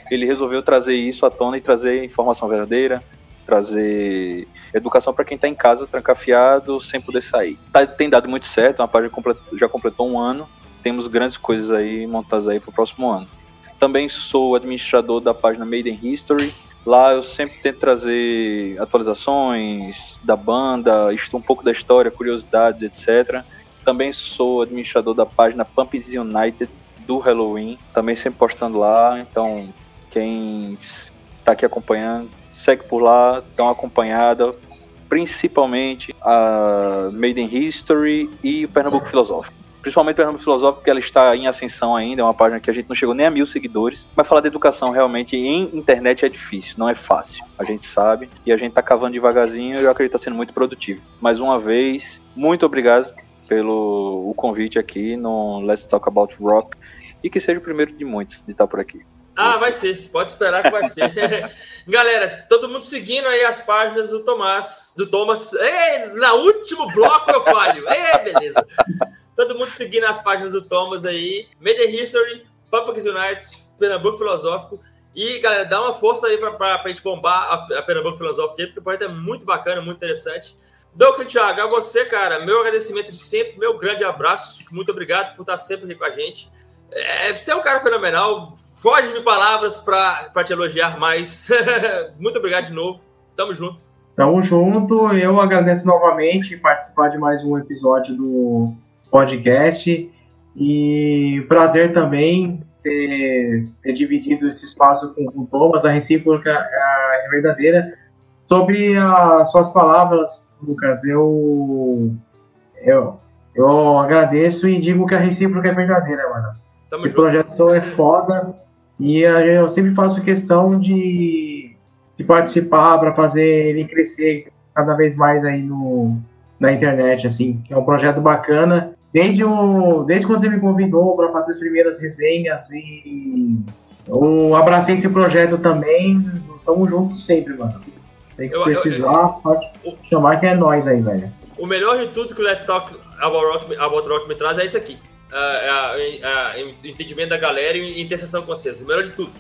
ele resolveu trazer isso à tona e trazer informação verdadeira, trazer educação para quem está em casa trancafiado sem poder sair. Tá, tem dado muito certo, a página já completou um ano, temos grandes coisas aí montadas aí para o próximo ano. Também sou administrador da página Made in History. Lá eu sempre tento trazer atualizações da banda, um pouco da história, curiosidades, etc. Também sou administrador da página Pumps United do Halloween, também sempre postando lá. Então, quem está aqui acompanhando, segue por lá, dá uma acompanhada, principalmente a Made in History e o Pernambuco Filosófico. Principalmente o Pernambuco Filosófico, porque ela está em ascensão ainda, é uma página que a gente não chegou nem a mil seguidores. Mas falar de educação realmente em internet é difícil, não é fácil. A gente sabe e a gente está cavando devagarzinho e eu acredito que está sendo muito produtivo. Mais uma vez, muito obrigado pelo o convite aqui no Let's Talk About Rock e que seja o primeiro de muitos de estar por aqui. Ah, vai ser. Pode esperar que vai ser. <laughs> Galera, todo mundo seguindo aí as páginas do Tomás, do Thomas. Ei, na último bloco eu falho. Ei, beleza. Todo mundo seguindo as páginas do Thomas aí. Media History, Pumpkins United, Pernambuco Filosófico. E, galera, dá uma força aí pra, pra, pra gente bombar a, a Pernambuco Filosófico aí, porque o projeto é muito bacana, muito interessante. Doutor Thiago, a você, cara, meu agradecimento de sempre, meu grande abraço. Muito obrigado por estar sempre aqui com a gente. É, você é um cara fenomenal. Foge de palavras para te elogiar mais. <laughs> Muito obrigado de novo. Tamo junto. Tamo junto. Eu agradeço novamente participar de mais um episódio do podcast. E prazer também ter, ter dividido esse espaço com, com o Thomas. A recíproca é verdadeira. Sobre as suas palavras, Lucas, eu, eu, eu agradeço e digo que a recíproca é verdadeira, mano. Tamo Esse junto. projeto só é foda e eu sempre faço questão de, de participar para fazer ele crescer cada vez mais aí no, na internet, assim, que é um projeto bacana. Desde, o, desde quando você me convidou para fazer as primeiras resenhas e eu abracei esse projeto também. Tamo junto sempre, mano. Tem que eu, precisar, eu, eu, pode chamar que é nós aí, velho. O melhor de tudo que o Let's Talk About Rock, About Rock me traz é isso aqui a, entendimento da galera e interseção com vocês. O melhor de tudo.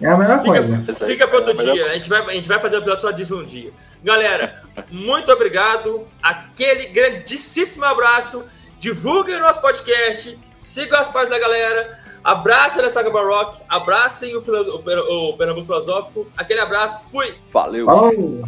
É a melhor fica, coisa. Fica para outro é dia. A gente, vai, a gente vai fazer um episódio só disso um dia. Galera, <laughs> muito obrigado. Aquele grandíssimo abraço. Divulguem o nosso podcast. Sigam as páginas da galera. Abracem a Saga Baroque. Abracem o, o, o Pernambuco Filosófico. Aquele abraço. Fui. Valeu. Falou.